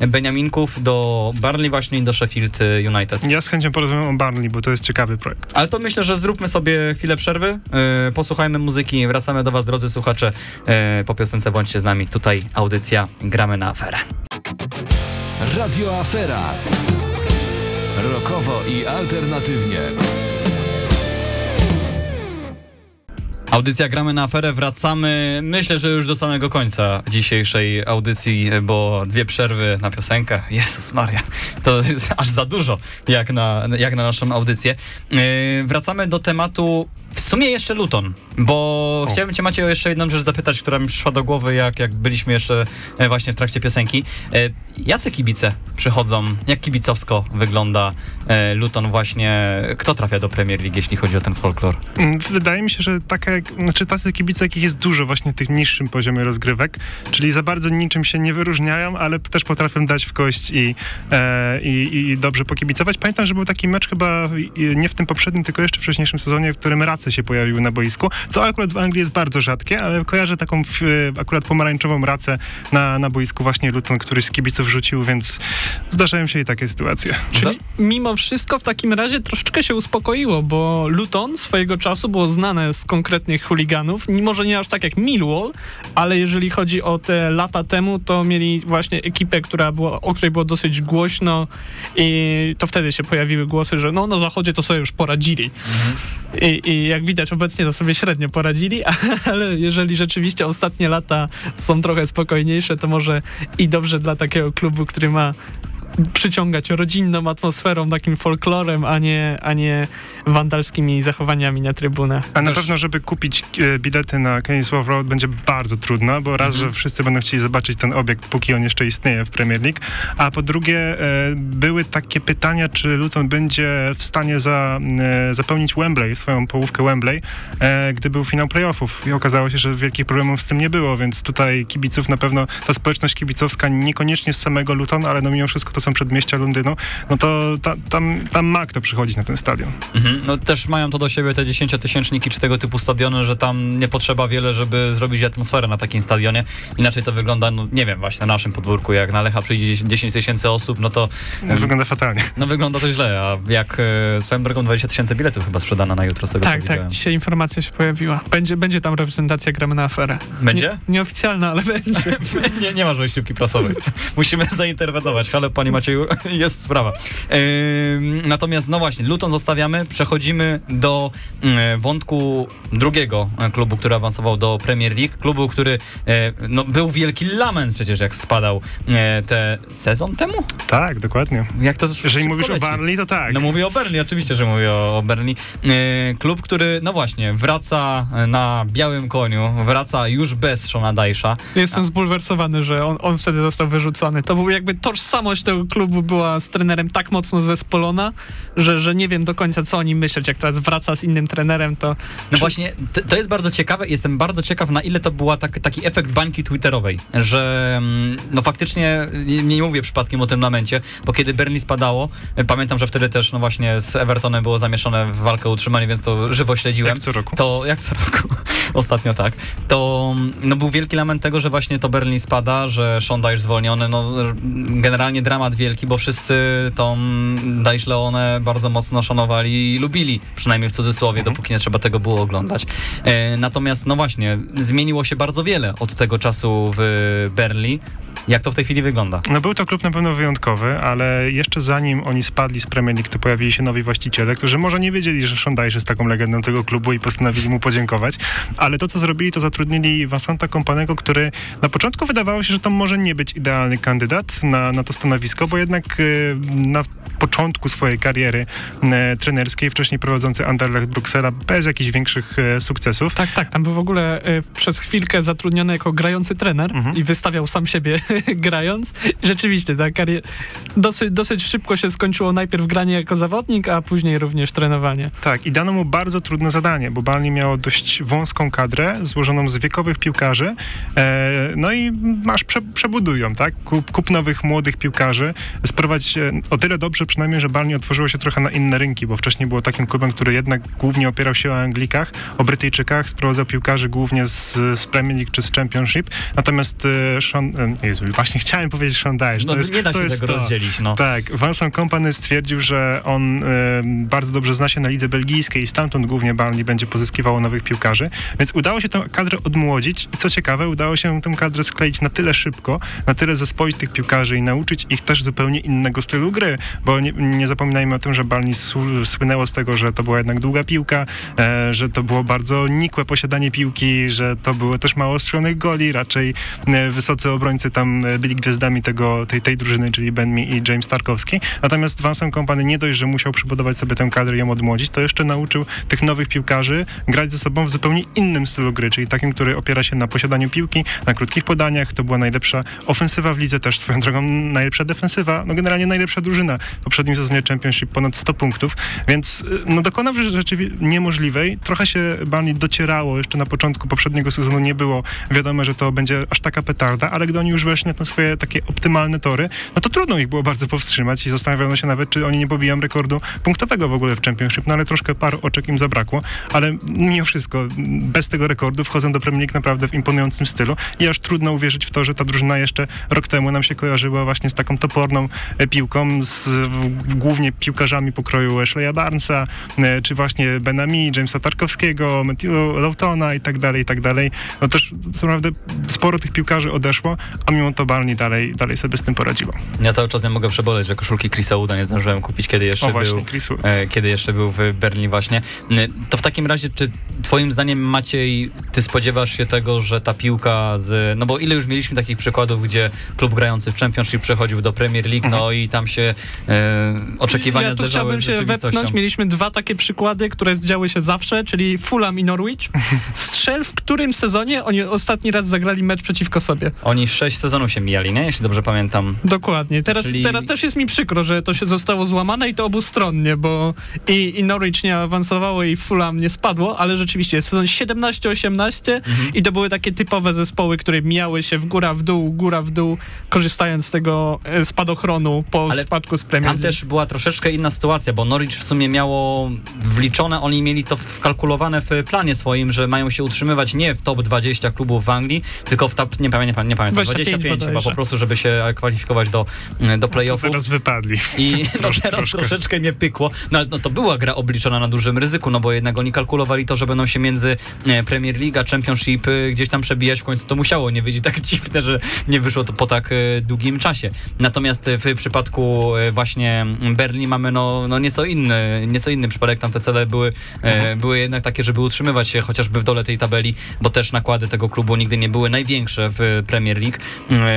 e, Beniaminków, do Barnley właśnie i do Sheffield United? Ja z chęcią porozmawiam o Barnley, bo to jest ciekawy projekt. Ale to myślę, że zróbmy sobie chwilę przerwy, posłuchajmy muzyki, wracamy do was, drodzy słuchacze, po piosence bądźcie z nami. Tutaj audycja Gramy na aferę. Radio Afera. Rokowo i alternatywnie. Audycja Gramy na aferę, wracamy myślę, że już do samego końca dzisiejszej audycji, bo dwie przerwy na piosenkę, Jezus Maria, to jest aż za dużo jak na, jak na naszą audycję. Yy, wracamy do tematu w sumie jeszcze Luton, bo o. chciałem cię Maciej o jeszcze jedną rzecz zapytać, która mi przyszła do głowy, jak, jak byliśmy jeszcze e, właśnie w trakcie piosenki. E, jacy kibice przychodzą, jak kibicowsko wygląda e, Luton właśnie, kto trafia do Premier League, jeśli chodzi o ten folklor? Mm, wydaje mi się, że takie, znaczy tacy kibice, jakich jest dużo właśnie w tych niższym poziomie rozgrywek, czyli za bardzo niczym się nie wyróżniają, ale też potrafią dać w kość i, e, i, i dobrze pokibicować. Pamiętam, że był taki mecz chyba nie w tym poprzednim, tylko jeszcze wcześniejszym sezonie, w którym Racy się pojawiły na boisku, co akurat w Anglii jest bardzo rzadkie, ale kojarzę taką w, akurat pomarańczową racę na, na boisku właśnie Luton, który z kibiców rzucił, więc zdarzają się i takie sytuacje. Czyli mimo wszystko w takim razie troszeczkę się uspokoiło, bo Luton swojego czasu było znane z konkretnych chuliganów, może nie aż tak jak Millwall, ale jeżeli chodzi o te lata temu, to mieli właśnie ekipę, która była, o której było dosyć głośno i to wtedy się pojawiły głosy, że no na zachodzie to sobie już poradzili. Mhm. I, I, jak widać obecnie to sobie średnio poradzili, ale jeżeli rzeczywiście ostatnie lata są trochę spokojniejsze, to może i dobrze dla takiego klubu, który ma przyciągać rodzinną atmosferą, takim folklorem, a nie, a nie wandalskimi zachowaniami na trybunach. A na pewno, żeby kupić e, bilety na Kenilworth Road będzie bardzo trudno, bo raz, mhm. że wszyscy będą chcieli zobaczyć ten obiekt, póki on jeszcze istnieje w Premier League, a po drugie e, były takie pytania, czy Luton będzie w stanie za, e, zapełnić Wembley, swoją połówkę Wembley, gdy był finał playoffów i okazało się, że wielkich problemów z tym nie było, więc tutaj kibiców na pewno, ta społeczność kibicowska niekoniecznie z samego Luton, ale no mimo wszystko to są przedmieścia Londynu, no to ta, tam, tam ma kto przychodzić na ten stadion. Mhm. No też mają to do siebie te dziesięciotysięczniki czy tego typu stadiony, że tam nie potrzeba wiele, żeby zrobić atmosferę na takim stadionie. Inaczej to wygląda, no nie wiem, właśnie na naszym podwórku, jak na Lecha przyjdzie 10 tysięcy osób, no to... No, wygląda fatalnie. No wygląda to źle, a jak e, swoją drogą 20 tysięcy biletów chyba sprzedano na jutro z tego, Tak, tak, dzisiaj informacja się pojawiła. Będzie, będzie tam reprezentacja, gramy na aferę. Będzie? Nie, nieoficjalna, ale będzie. nie, nie ma żołściówki prasowej. Musimy zainterwenować. Halo, panie Macieju, jest sprawa. natomiast, no właśnie, Luton zostawiamy, przechodzimy do mm, wątku drugiego klubu, który awansował do Premier League. Klubu, który e, no, był wielki lament przecież, jak spadał e, te sezon temu? Tak, dokładnie. Jak to Jeżeli mówisz leci. o Burnley, to tak. No mówię o Burnley, oczywiście, że mówię o, o Burnley. E, klub, który, no właśnie, wraca na białym koniu, wraca już bez Shona Dajsza. Jestem zbulwersowany, że on, on wtedy został wyrzucony. To był jakby tożsamość tego klubu była z trenerem tak mocno zespolona, że, że nie wiem do końca, co o nim myśleć. Jak teraz wraca z innym trenerem, to... No czy... właśnie, to jest bardzo ciekawe. Jestem bardzo ciekaw, na ile to była tak, taki efekt bańki twitterowej, że mm, no faktycznie, nie, nie mówię przypadkiem o tym lamencie, bo kiedy Berlin spadało, pamiętam, że wtedy też no właśnie z Evertonem było zamieszane w walkę o utrzymanie, więc to żywo śledziłem. Jak co roku. To, jak co roku, ostatnio tak. To no był wielki lament tego, że właśnie to Berlin spada, że Shonda już zwolniony, no generalnie dramat wielki, bo wszyscy tą Dajś Leone bardzo mocno szanowali i lubili, przynajmniej w cudzysłowie, mhm. dopóki nie trzeba tego było oglądać. E, natomiast, no właśnie, zmieniło się bardzo wiele od tego czasu w Berli. Jak to w tej chwili wygląda? No był to klub na pewno wyjątkowy, ale jeszcze zanim oni spadli z Premier League, to pojawili się nowi właściciele, którzy może nie wiedzieli, że Dyche jest taką legendą tego klubu i postanowili mu podziękować, ale to, co zrobili, to zatrudnili Vasanta Kompanego, który na początku wydawało się, że to może nie być idealny kandydat na, na to stanowisko, bo jednak y, na początku swojej kariery e, trenerskiej, wcześniej prowadzący Anderlecht Bruksela bez jakichś większych e, sukcesów. Tak, tak, tam był w ogóle e, przez chwilkę zatrudniony jako grający trener mhm. i wystawiał sam siebie grając. Rzeczywiście ta dosyć, dosyć szybko się skończyło najpierw granie jako zawodnik, a później również trenowanie. Tak, i dano mu bardzo trudne zadanie, bo Burnley miało dość wąską kadrę złożoną z wiekowych piłkarzy, e, no i masz prze, przebudują, tak? Kup, kup nowych młodych piłkarzy, sprowadź e, o tyle dobrze przynajmniej, że Barney otworzyło się trochę na inne rynki, bo wcześniej było takim klubem, który jednak głównie opierał się o Anglikach, o Brytyjczykach, sprowadzał piłkarzy głównie z, z Premier League czy z Championship. Natomiast e, Sean, e, Właśnie chciałem powiedzieć Dyche. No, to jest, nie da to się jest tego to. rozdzielić, no. Tak, Vincent Kompany stwierdził, że on e, bardzo dobrze zna się na lidze belgijskiej i stamtąd głównie Burnley będzie pozyskiwało nowych piłkarzy, więc udało się tę kadrę odmłodzić i co ciekawe, udało się tę kadrę skleić na tyle szybko, na tyle zespoić tych piłkarzy i nauczyć ich też zupełnie innego stylu gry, bo nie, nie zapominajmy o tym, że sł- słynęło z tego, że to była jednak długa piłka, e, że to było bardzo nikłe posiadanie piłki, że to było też mało strzelonych goli, raczej e, wysocy obrońcy tam byli gwiazdami tego, tej, tej drużyny, czyli Ben Mee i James Tarkowski. Natomiast Vincent Kompany nie dość, że musiał przybudować sobie tę kadrę i ją odmłodzić, to jeszcze nauczył tych nowych piłkarzy grać ze sobą w zupełnie innym stylu gry, czyli takim, który opiera się na posiadaniu piłki, na krótkich podaniach. To była najlepsza ofensywa w lidze, też swoją drogą najlepsza defensywa, no generalnie najlepsza drużyna w poprzednim sezonie Championship, ponad 100 punktów, więc y, no dokonał rzeczy niemożliwej. Trochę się Burnley docierało, jeszcze na początku poprzedniego sezonu nie było wiadomo, że to będzie aż taka petarda, ale gdy oni już weszli na te swoje takie optymalne tory, no to trudno ich było bardzo powstrzymać i zastanawiano się nawet, czy oni nie pobiją rekordu punktowego w ogóle w Championship, no ale troszkę paru oczek im zabrakło, ale mimo wszystko bez tego rekordu wchodzą do Premier League naprawdę w imponującym stylu i aż trudno uwierzyć w to, że ta drużyna jeszcze rok temu nam się kojarzyła właśnie z taką toporną e, piłką, z głównie piłkarzami pokroju Ashleya Barnesa, e, czy właśnie Benami, Jamesa Tarkowskiego, Matthew i tak dalej, i tak dalej. No też co naprawdę sporo tych piłkarzy odeszło, a mimo to Barney dalej, dalej sobie z tym poradziło. Ja cały czas nie mogę przeboleć, że koszulki Chrisa Wooda nie zdążyłem kupić, kiedy jeszcze O właśnie, był... E, kiedy jeszcze był w Berlinie właśnie. E, To w takim razie, czy twoim zdaniem Maciej, ty spodziewasz się tego, że ta piłka z... No bo ile już mieliśmy takich przykładów, gdzie klub grający w Championship przechodził do Premier League, no i tam się e, oczekiwania Ja tu chciałbym się wepchnąć. Mieliśmy dwa takie przykłady, które zdziały się zawsze, czyli Fulham i Norwich. Strzel w którym sezonie oni ostatni raz zagrali mecz przeciwko sobie. Oni sześć sezonów się mijali, nie? Jeśli dobrze pamiętam. Dokładnie. Teraz, Czyli- teraz też jest mi przykro, że to się zostało złamane i to obustronnie, bo i, i Norwich nie awansowało i Fulham nie spadło, ale rzeczywiście sezon 17-18 Mhm. i to były takie typowe zespoły, które miały się w góra w dół, góra w dół, korzystając z tego e, spadochronu po Ale spadku z Premier Tam League. też była troszeczkę inna sytuacja, bo Norwich w sumie miało wliczone, oni mieli to wkalkulowane w planie swoim, że mają się utrzymywać nie w top 20 klubów w Anglii, tylko w top, nie pamiętam, nie pamiętam 25 25 chyba po prostu, żeby się kwalifikować do, do playoffów. Teraz wypadli. I no, teraz troszkę. troszeczkę nie pykło. No, no to była gra obliczona na dużym ryzyku, no bo jednak oni kalkulowali to, że będą się między e, Premier League a Championship e, gdzieś tam przebijać. W końcu to musiało nie wyjść tak dziwne, że nie wyszło to po tak e, długim czasie. Natomiast w przypadku właśnie Berlin mamy no, no nieco inny, nieco inny przypadek. Tam te cele były, e, były jednak takie, żeby utrzymywać się chociażby w dole tej tabeli, bo też nakłady tego klubu nigdy nie były największe w Premier League,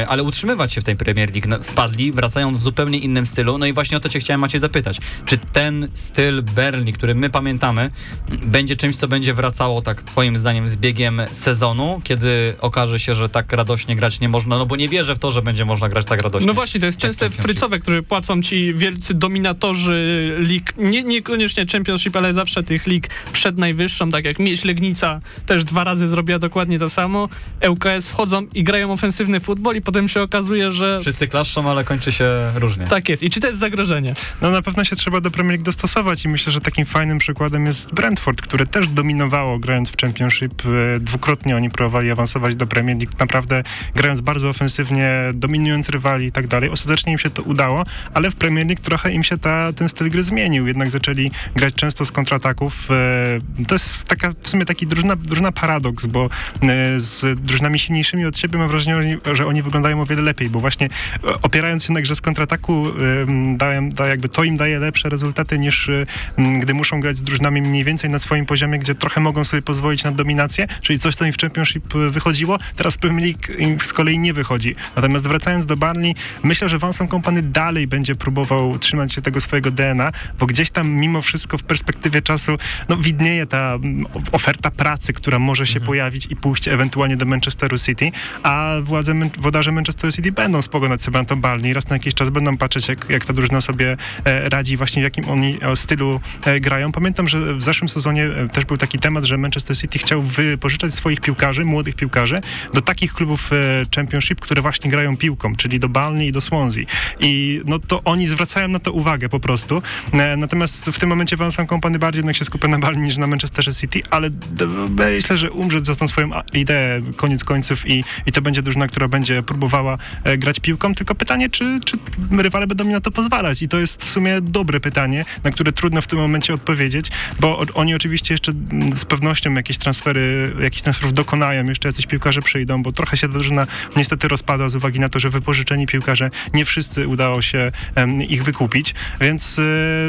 ale utrzymywać się w tej Premier League. No, spadli, wracają w zupełnie innym stylu. No i właśnie o to cię chciałem Macie zapytać. Czy ten styl Berlin, który my pamiętamy, będzie czymś, co będzie wracało tak twoim zdaniem z biegiem sezonu, kiedy okaże się, że tak radośnie grać nie można? No bo nie wierzę w to, że będzie można grać tak radośnie. No właśnie, to jest częste Championship. frycowe, które płacą ci wielcy dominatorzy lig, nie, niekoniecznie Championship, ale zawsze tych lig przed najwyższą, tak jak Mieś Legnica też dwa razy zrobiła dokładnie to samo. ŁKS wchodzą i grają ofensywny futbol i potem się okazuje, że Wszyscy klaszczą, ale kończy się różnie. tak jest. I czy to jest zagrożenie? No na pewno się trzeba do Premier League dostosować i myślę, że takim fajnym przykładem jest Brentford, które też dominowało grając w Championship. E, Dwukrotnie oni próbowali awansować do Premier League, naprawdę grając bardzo ofensywnie, dominując rywali i tak dalej. Ostatecznie im się to udało, ale w Premier League trochę im się ta, ten styl gry zmienił. Jednak zaczęli grać często z kontrataków. E, To jest taka, w sumie taki drużyna, drużyna paradoks, bo e, z drużynami silniejszymi od siebie mam wrażenie, że oni wyglądają o wiele lepiej, bo właśnie e, opierając się na grze z kontrataku dają, da, jakby to im daje lepsze rezultaty niż e, gdy muszą grać z drużynami mniej więcej na swoim poziomie, gdzie trochę mogą sobie pozwolić na dominację, czyli coś, co im w Championship e, wychodziło, teraz Premier League im z kolei nie wychodzi. Natomiast wracając do Barney, myślę, że Vincent Kompany dalej będzie próbował trzymać się tego swojego DNA, bo gdzieś tam mimo wszystko w perspektywie czasu no, widnieje ta oferta pracy, która może się pojawić i pójść ewentualnie do Manchesteru City, a władze, Man- włodarze Manchesteru City będą spoglądać sobie na to Barney, raz na jakiś czas będą patrzeć, jak, jak ta drużyna sobie e, radzi, właśnie w jakim oni e, stylu e, grają. Pamiętam, że w zeszłym sezonie też był taki temat, że Manchester City chciał wypożyczać swoich piłkarzy, młodych piłkarzy, do takich klubów Championship, które właśnie grają piłką, czyli do Burnley i do Swansea. I no to oni zwracają na to uwagę po prostu. Natomiast w tym momencie Van Company bardziej jednak się skupia na Burnley niż na Manchesterze City, ale myślę, że umrzeć za tą swoją ideę koniec końców i, i to będzie drużyna, która będzie próbowała e, grać piłką, tylko pytanie, czy, czy rywale będą mi na to pozwalać? I to jest w sumie dobre pytanie, na które trudno w tym momencie odpowiedzieć, bo oni oczywiście jeszcze mm, z pewnością jakieś transfery, jakichś transferów dokonają, jeszcze jacyś piłkarze przyjdą, bo trochę się drużyna niestety rozpada z uwagi na to, że wypożyczeni piłkarze nie wszyscy udało się ich wykupić, więc e,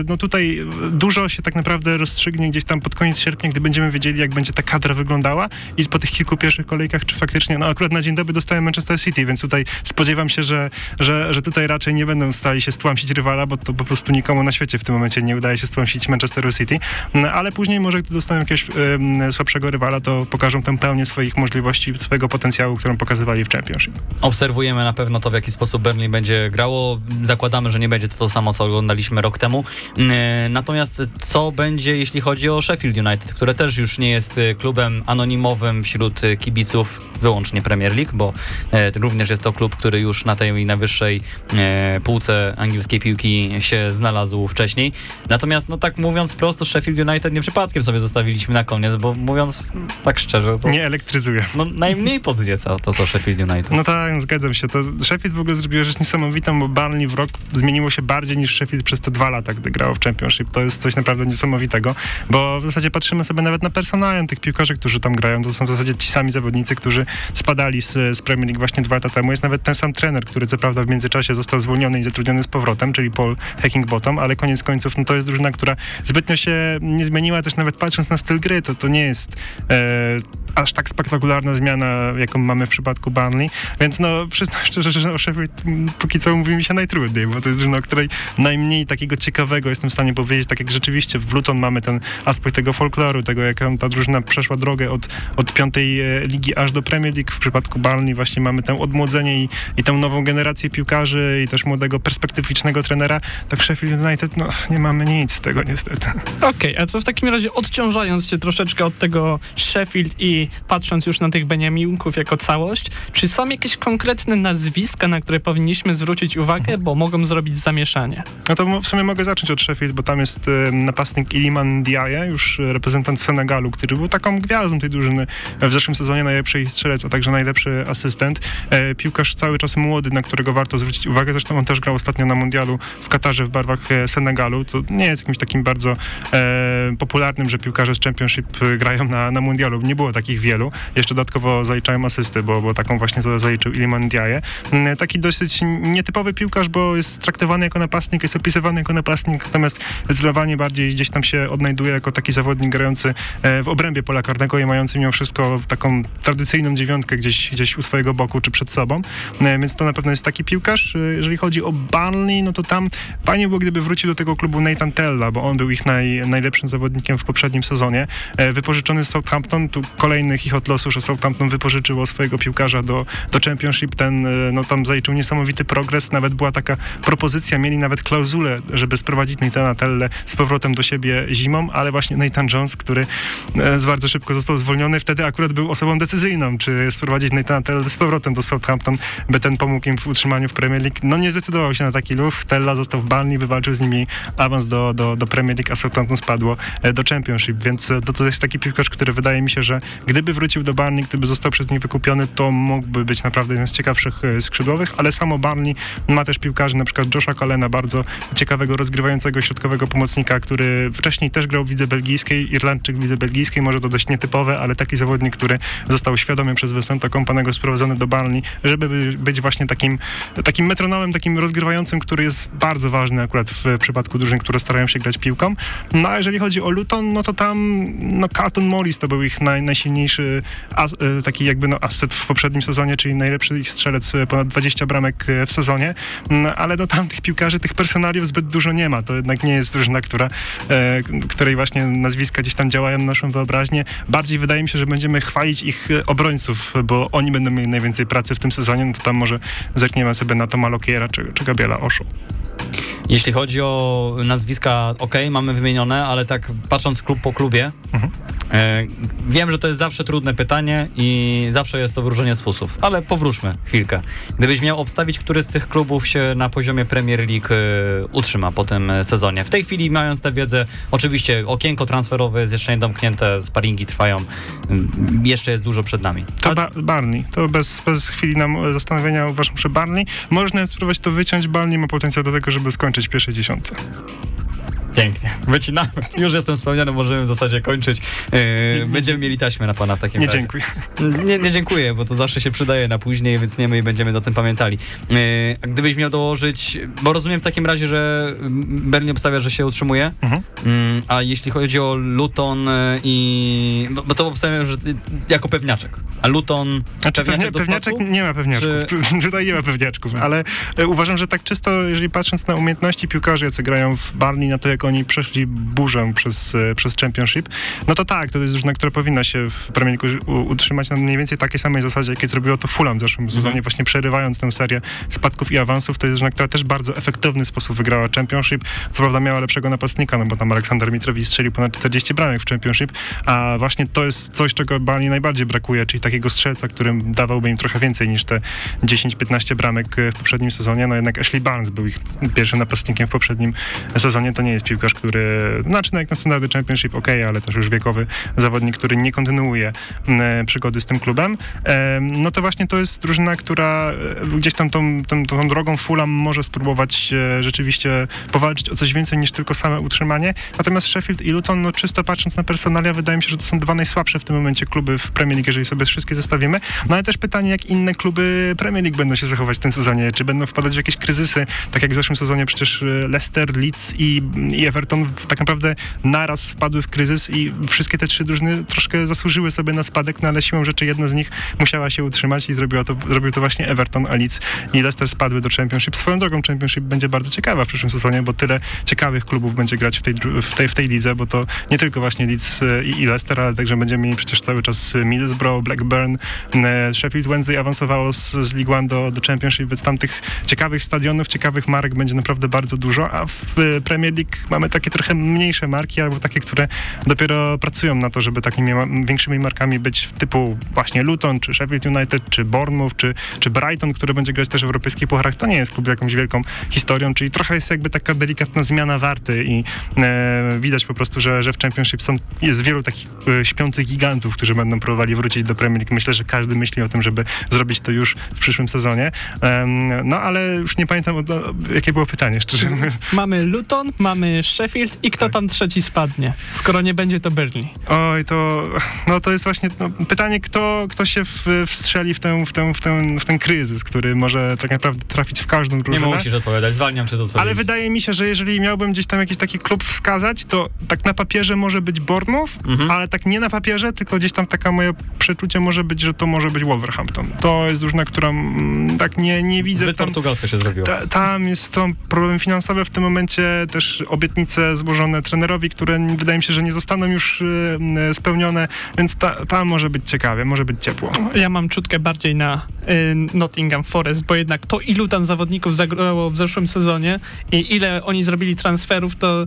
no tutaj dużo się tak naprawdę rozstrzygnie gdzieś tam pod koniec sierpnia, gdy będziemy wiedzieli, jak będzie ta kadra wyglądała. I po tych kilku pierwszych kolejkach, czy faktycznie, no akurat na dzień dobry dostałem Manchester City, więc tutaj spodziewam się, że, że, że tutaj raczej nie będą stali się stłamsić rywala, bo to po prostu nikomu na świecie w tym momencie nie udaje się stłamsić Manchesteru City, no, ale później może gdy dostaną jakiegoś em, słabszego rywala, to pokażą tę pełnię swoich możliwości, swojego potencjału, którą pokazywali w Championship. Obserwujemy na pewno to, w jaki sposób Burnley będzie grało. Zakładamy, że nie będzie to to samo, co oglądaliśmy rok temu. E, Natomiast co będzie, jeśli chodzi o Sheffield United, które też już nie jest e, klubem anonimowym wśród e, kibiców wyłącznie Premier League, bo e, również jest to klub, który już na tej najwyższej e, półce angielskiej piłki się znalazł wcześniej. Natomiast, no tak mówiąc prosto, Sheffield United nie przypadkiem sobie zostawiliśmy na koniec, bo mówiąc tak szczerze, to Nie elektryzuje. no, najmniej podnieca to, to Sheffield United. No tak, no zgadzam się. To Sheffield w ogóle zrobiło rzecz niesamowitą, bo Burnley w rok zmieniło się bardziej niż Sheffield przez te dwa lata, gdy grało w Championship. To jest coś naprawdę niesamowitego, bo w zasadzie patrzymy sobie nawet na personalem tych piłkarzy, którzy tam grają. To są w zasadzie ci sami zawodnicy, którzy spadali z, z Premier League właśnie dwa lata temu. Jest nawet ten sam trener, który co prawda w międzyczasie został zwolniony i zatrudniony z powrotem, czyli Paul Heckingbottom, ale koniec końców no to jest drużyna, która zbytnio się nie zmieniła, też nawet patrząc na styl gry, to to nie jest e, aż tak spektakularna zmiana, jaką mamy w przypadku Burnley, więc no przyznam szczerze, że o Sheffield póki co mówi mi się najtrudniej, bo to jest drużyna, o której najmniej takiego ciekawego jestem w stanie powiedzieć, tak jak rzeczywiście w Luton mamy ten aspekt tego folkloru, tego jak ta drużyna przeszła drogę od, od piątej e, ligi aż do Premier League, w przypadku Burnley właśnie mamy tę odmłodzenie i, i tę nową generację piłkarzy i też młodego, perspektywicznego trenera, tak Sheffield United, no nie mamy nic z tego niestety. Okej, a to w takim razie odciążając się troszeczkę od tego Sheffield i patrząc już na tych Beniaminków jako całość, czy są jakieś konkretne nazwiska, na które powinniśmy zwrócić uwagę, bo mogą zrobić zamieszanie? No to w sumie mogę zacząć od Sheffield, bo tam jest e, napastnik Iliman Diaye, już e, reprezentant Senegalu, który był taką gwiazdą tej drużyny w zeszłym sezonie, najlepszy strzelec, a także najlepszy asystent. E, piłkarz cały czas młody, na którego warto zwrócić uwagę, zresztą on też grał ostatnio na mundialu w Katarze w barwach e, Senegalu. To nie jest jakimś takim bardzo e, popularnym, że piłkarze z Championship grają na, na mundialu. Nie było takich wielu. Jeszcze dodatkowo zaliczają asysty, bo, bo taką właśnie za- zaliczył Iliman Diaye. Mm, Taki dosyć nietypowy piłkarz, bo jest traktowany jako napastnik, jest opisywany jako napastnik, natomiast zdecydowanie bardziej gdzieś tam się odnajduje jako taki zawodnik grający w obrębie pola karnego i mający mimo wszystko taką tradycyjną dziewiątkę gdzieś, gdzieś u swojego boku czy przed sobą. E, Więc to na pewno jest taki piłkarz. E, Jeżeli chodzi o Burnley, no to tam fajnie było, gdyby wrócił do tego klubu Nathan Tella, bo on był ich naj, najlepszym zawodnikiem w poprzednim sezonie. E, Wypożyczony z Southampton, tu kolejny chichot losu, że Southampton wypożyczyło swojego piłkarza do, do Championship. Ten, no tam zaliczył niesamowity progres. Nawet była taka propozycja, mieli nawet klauzulę, żeby sprowadzić Nathana Telle z powrotem do siebie zimą, ale właśnie Nathan Jones, który bardzo szybko został zwolniony, wtedy akurat był osobą decyzyjną, czy sprowadzić Nathana Telle z powrotem do Southampton, by ten pomógł im w utrzymaniu w Premier League. No nie zdecydował się na taki ruch. Tella został w Burnley, wywalczył z nimi awans do, do, do Premier League, a Southampton spadło e, do Championship, więc e, to, to jest taki piłkarz, który wydaje mi się, że gdyby wrócił do Burnley, gdyby został przez nich wykupiony, to mógłby być naprawdę jeden z ciekawszych e, skrzydłowych, ale samo Burnley ma też piłkarzy, na przykład Josha Colena, bardzo ciekawego, rozgrywającego środkowego pomocnika, który wcześniej też grał w lidze belgijskiej, Irlandczyk w lidze belgijskiej, może to dość nietypowe, ale taki zawodnik, który został świadomie przez Wysenta Kompanego sprowadzony do Żeby by- być właśnie takim, takim metronomem, takim rozgrywającym, który jest bardzo ważny akurat w przypadku drużyn, które starają się grać piłką. No a jeżeli chodzi o Luton, no to tam no Carlton Morris to był ich naj, najsilniejszy as, e, taki jakby no asset w poprzednim sezonie, czyli najlepszy ich strzelec, e, ponad 20 bramek e, w sezonie, no, ale do tamtych piłkarzy, tych personaliów zbyt dużo nie ma. To jednak nie jest drużyna, która, której właśnie nazwiska gdzieś tam działają na naszą wyobraźnię. Bardziej wydaje mi się, że będziemy chwalić ich obrońców, bo oni będą mieli najwięcej pracy w tym sezonie, no to tam może zerkniemy sobie na Toma Lokiera czy, czy Gabriela Oszu. Jeśli chodzi o nazwiska, ok, mamy wymienione, ale tak patrząc klub po klubie, E, wiem, że to jest zawsze trudne pytanie i zawsze jest to wróżenie z fusów, ale powróżmy chwilkę. Gdybyś miał obstawić, który z tych klubów się na poziomie Premier League e, utrzyma po tym e, sezonie. W tej chwili, mając tę wiedzę, oczywiście okienko transferowe jest jeszcze nie domknięte, sparingi trwają, jeszcze jest dużo przed nami. To ba Barney. To bez, bez chwili nam zastanowienia uważam, że Barney. Można spróbować to wyciąć. Barney ma potencjał do tego, żeby skończyć w pierwszej dziesiątce. Pięknie. Wycinamy. Już jestem spełniony, możemy w zasadzie kończyć. Yy, będziemy mieli taśmę na pana w takim Nie razie. dziękuję. Nie, nie dziękuję, bo to zawsze się przydaje na później, wytniemy i będziemy o tym pamiętali. Yy, a gdybyś miał dołożyć, bo rozumiem w takim razie, że Berlin obstawia, że się utrzymuje, Mhm. Yy, a jeśli chodzi o Luton yy, i... Bo, bo to obstawiam, że jako pewniaczek. A Luton... Znaczy, pewniaczek spadku? nie ma pewniaczków. Czy- Tu, tutaj nie ma pewniaczków, ale e, uważam, że tak czysto, jeżeli patrząc na umiejętności piłkarzy, jacy grają w Barney, na to jak oni przeszli burzę przez, e, przez Championship, no to tak, to jest drużyna, która powinna się w Premier League utrzymać na mniej więcej takiej samej zasadzie, jakie zrobiło to Fulham w zeszłym sezonie, właśnie przerywając tę serię spadków i awansów. To jest drużyna, która też w bardzo efektywny sposób wygrała Championship. Co prawda miała lepszego napastnika, no bo tam Aleksander Mitrowicz strzelił ponad 40 bramek w Championship, a właśnie to jest coś, czego Barney najbardziej brakuje, czyli takiego strzelca, którym dawałby im trochę więcej niż te 10-15 bramek e, w poprzednim sezonie. No jednak Ashley Barnes był ich pierwszym napastnikiem w poprzednim sezonie. To nie jest piłkarz, który, znaczy no jak na standardy Championship ok, ale też już wiekowy zawodnik, który nie kontynuuje przygody z tym klubem. Em, No to właśnie to jest drużyna, która e, gdzieś tam tą, tą, tą drogą Fulham może spróbować e, rzeczywiście powalczyć o coś więcej niż tylko same utrzymanie. Natomiast Sheffield i Luton, no czysto patrząc na personalia, wydaje mi się, że to są dwa najsłabsze w tym momencie kluby w Premier League, jeżeli sobie wszystkie zestawimy. No ale też pytanie, jak inne kluby Premier League będą się zachować w tym sezonie. Czy będą wpadać w jakieś kryzysy, tak jak w zeszłym sezonie przecież e, Leicester, Leeds i Everton w- tak naprawdę naraz wpadły w kryzys i wszystkie te trzy drużyny troszkę zasłużyły sobie na spadek, no ale siłą rzeczy jedna z nich musiała się utrzymać i zrobiła to, zrobił to właśnie Everton, a Leeds i Leicester spadły do Championship. Swoją drogą Championship będzie bardzo ciekawa w przyszłym sezonie, bo tyle ciekawych klubów będzie grać w tej, w tej, w tej lidze, bo to nie tylko właśnie Leeds e, i, i Leicester, ale także będziemy mieli przecież cały czas Middlesbrough, Blackburn, e, Sheffield Wednesday awansowało z, z League One do, do Championship, więc tam tych ciekawych stadionów, ciekawych marek będzie naprawdę bardzo dużo, a w e, Premier League mamy takie trochę mniejsze marki, albo takie, które dopiero pracują na to, żeby takimi większymi markami być typu właśnie Luton, czy Sheffield United, czy Bournemouth, czy, czy Brighton, który będzie grać też w europejskich pucharach. To nie jest klub jakąś wielką historią, czyli trochę jest jakby taka delikatna zmiana warty i e, widać po prostu, że, że w Championship są, jest wielu takich e, śpiących gigantów, którzy będą próbowali wrócić do Premier League. Myślę, że każdy myśli o tym, żeby zrobić to już w przyszłym sezonie. Em, no ale już nie pamiętam, jakie było pytanie, szczerze. Mamy Luton, mamy Sheffield i kto tam trzeci spadnie, skoro nie będzie to Burnley. Oj, to, no to jest właśnie no, pytanie, kto, kto się w, wstrzeli w, tę, w, tę, w, tę, w ten kryzys, który może tak naprawdę trafić w każdą Nie drużynę. musisz odpowiadać, zwalniam cię z odpowiedzi. Ale wydaje mi się, że jeżeli miałbym gdzieś tam jakiś taki klub wskazać, to tak na papierze może być Bournemouth, Mhm. ale tak nie na papierze, tylko gdzieś tam taka moje przeczucie może być, że to może być Wolverhampton. To jest drużyna, która mm, tak nie, nie widzę Zbyt tam... portugalsko się zrobiło. Ta, tam jest to problem finansowy w tym momencie, też obietnice złożone trenerowi, które wydaje mi się, że nie zostaną już y, y, spełnione, więc ta, tam może być ciekawie, może być ciepło. Ja mam czutkę bardziej na y, Nottingham Forest, bo jednak to ilu tam zawodników zagrało w zeszłym sezonie i ile oni zrobili transferów, to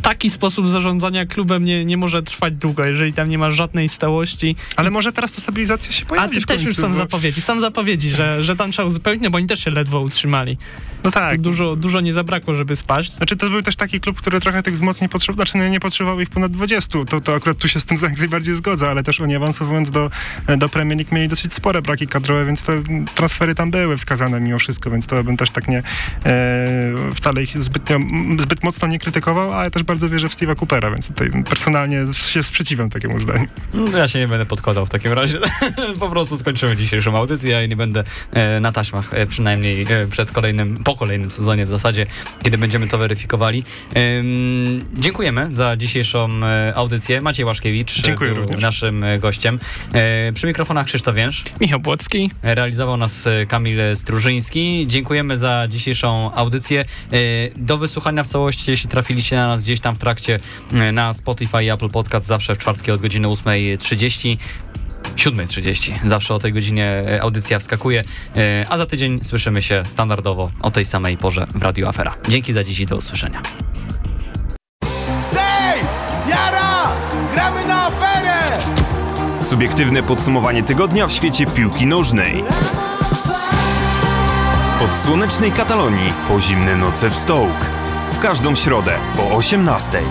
taki sposób zarządzania klubem nie, nie może trwać długo, jeżeli tam nie ma żadnej stałości. Ale może teraz ta stabilizacja się A pojawi ty w też końcu, już są bo- zapowiedzi, są zapowiedzi, że, że tam trzeba uzupełnić, no bo oni też się ledwo utrzymali. No tak. Dużo, dużo nie zabrakło, żeby spaść. Znaczy to był też taki klub, który trochę tych wzmocnień potrzebował, znaczy nie, potrzebował ich ponad 20, to, to akurat tu się z tym najbardziej zgodzę, ale też oni awansowując do, do Premier League mieli dosyć spore braki kadrowe, więc te transfery tam były wskazane mimo wszystko, więc to bym też tak nie e, wcale ich zbytnio, zbyt mocno nie krytykował, ale też bardzo wierzę w Steve'a Coopera, więc tutaj personalnie się sprzeciwiam takiemu zdaniu. No, Ja się nie będę podkładał w takim razie. po prostu skończymy dzisiejszą audycję. Ja nie będę e, na taśmach, e, przynajmniej e, przed kolejnym, po kolejnym sezonie w zasadzie, kiedy będziemy to weryfikowali. Dziękujemy za dzisiejszą e, audycję. Maciej Łaszkiewicz Dziękuję był również. naszym gościem. E, przy mikrofonach Krzysztof Więż. Michał Błocki, Realizował nas Kamil Strużyński. Dziękujemy za dzisiejszą audycję. E, Do wysłuchania w całości, jeśli trafiliście na nas gdzieś tam w trakcie e, na Spotify i Apple Podcast, zawsze w czwartki od godziny 8.30. 7.30. Zawsze o tej godzinie e, audycja wskakuje, E, a za tydzień słyszymy się standardowo o tej samej porze w Radio Afera. Dzięki za dziś i do usłyszenia. Hej! Jara! gramy na aferę! Subiektywne podsumowanie tygodnia w świecie piłki nożnej. Od słonecznej Katalonii po zimne noce w Stołk. Każdą środę po 18.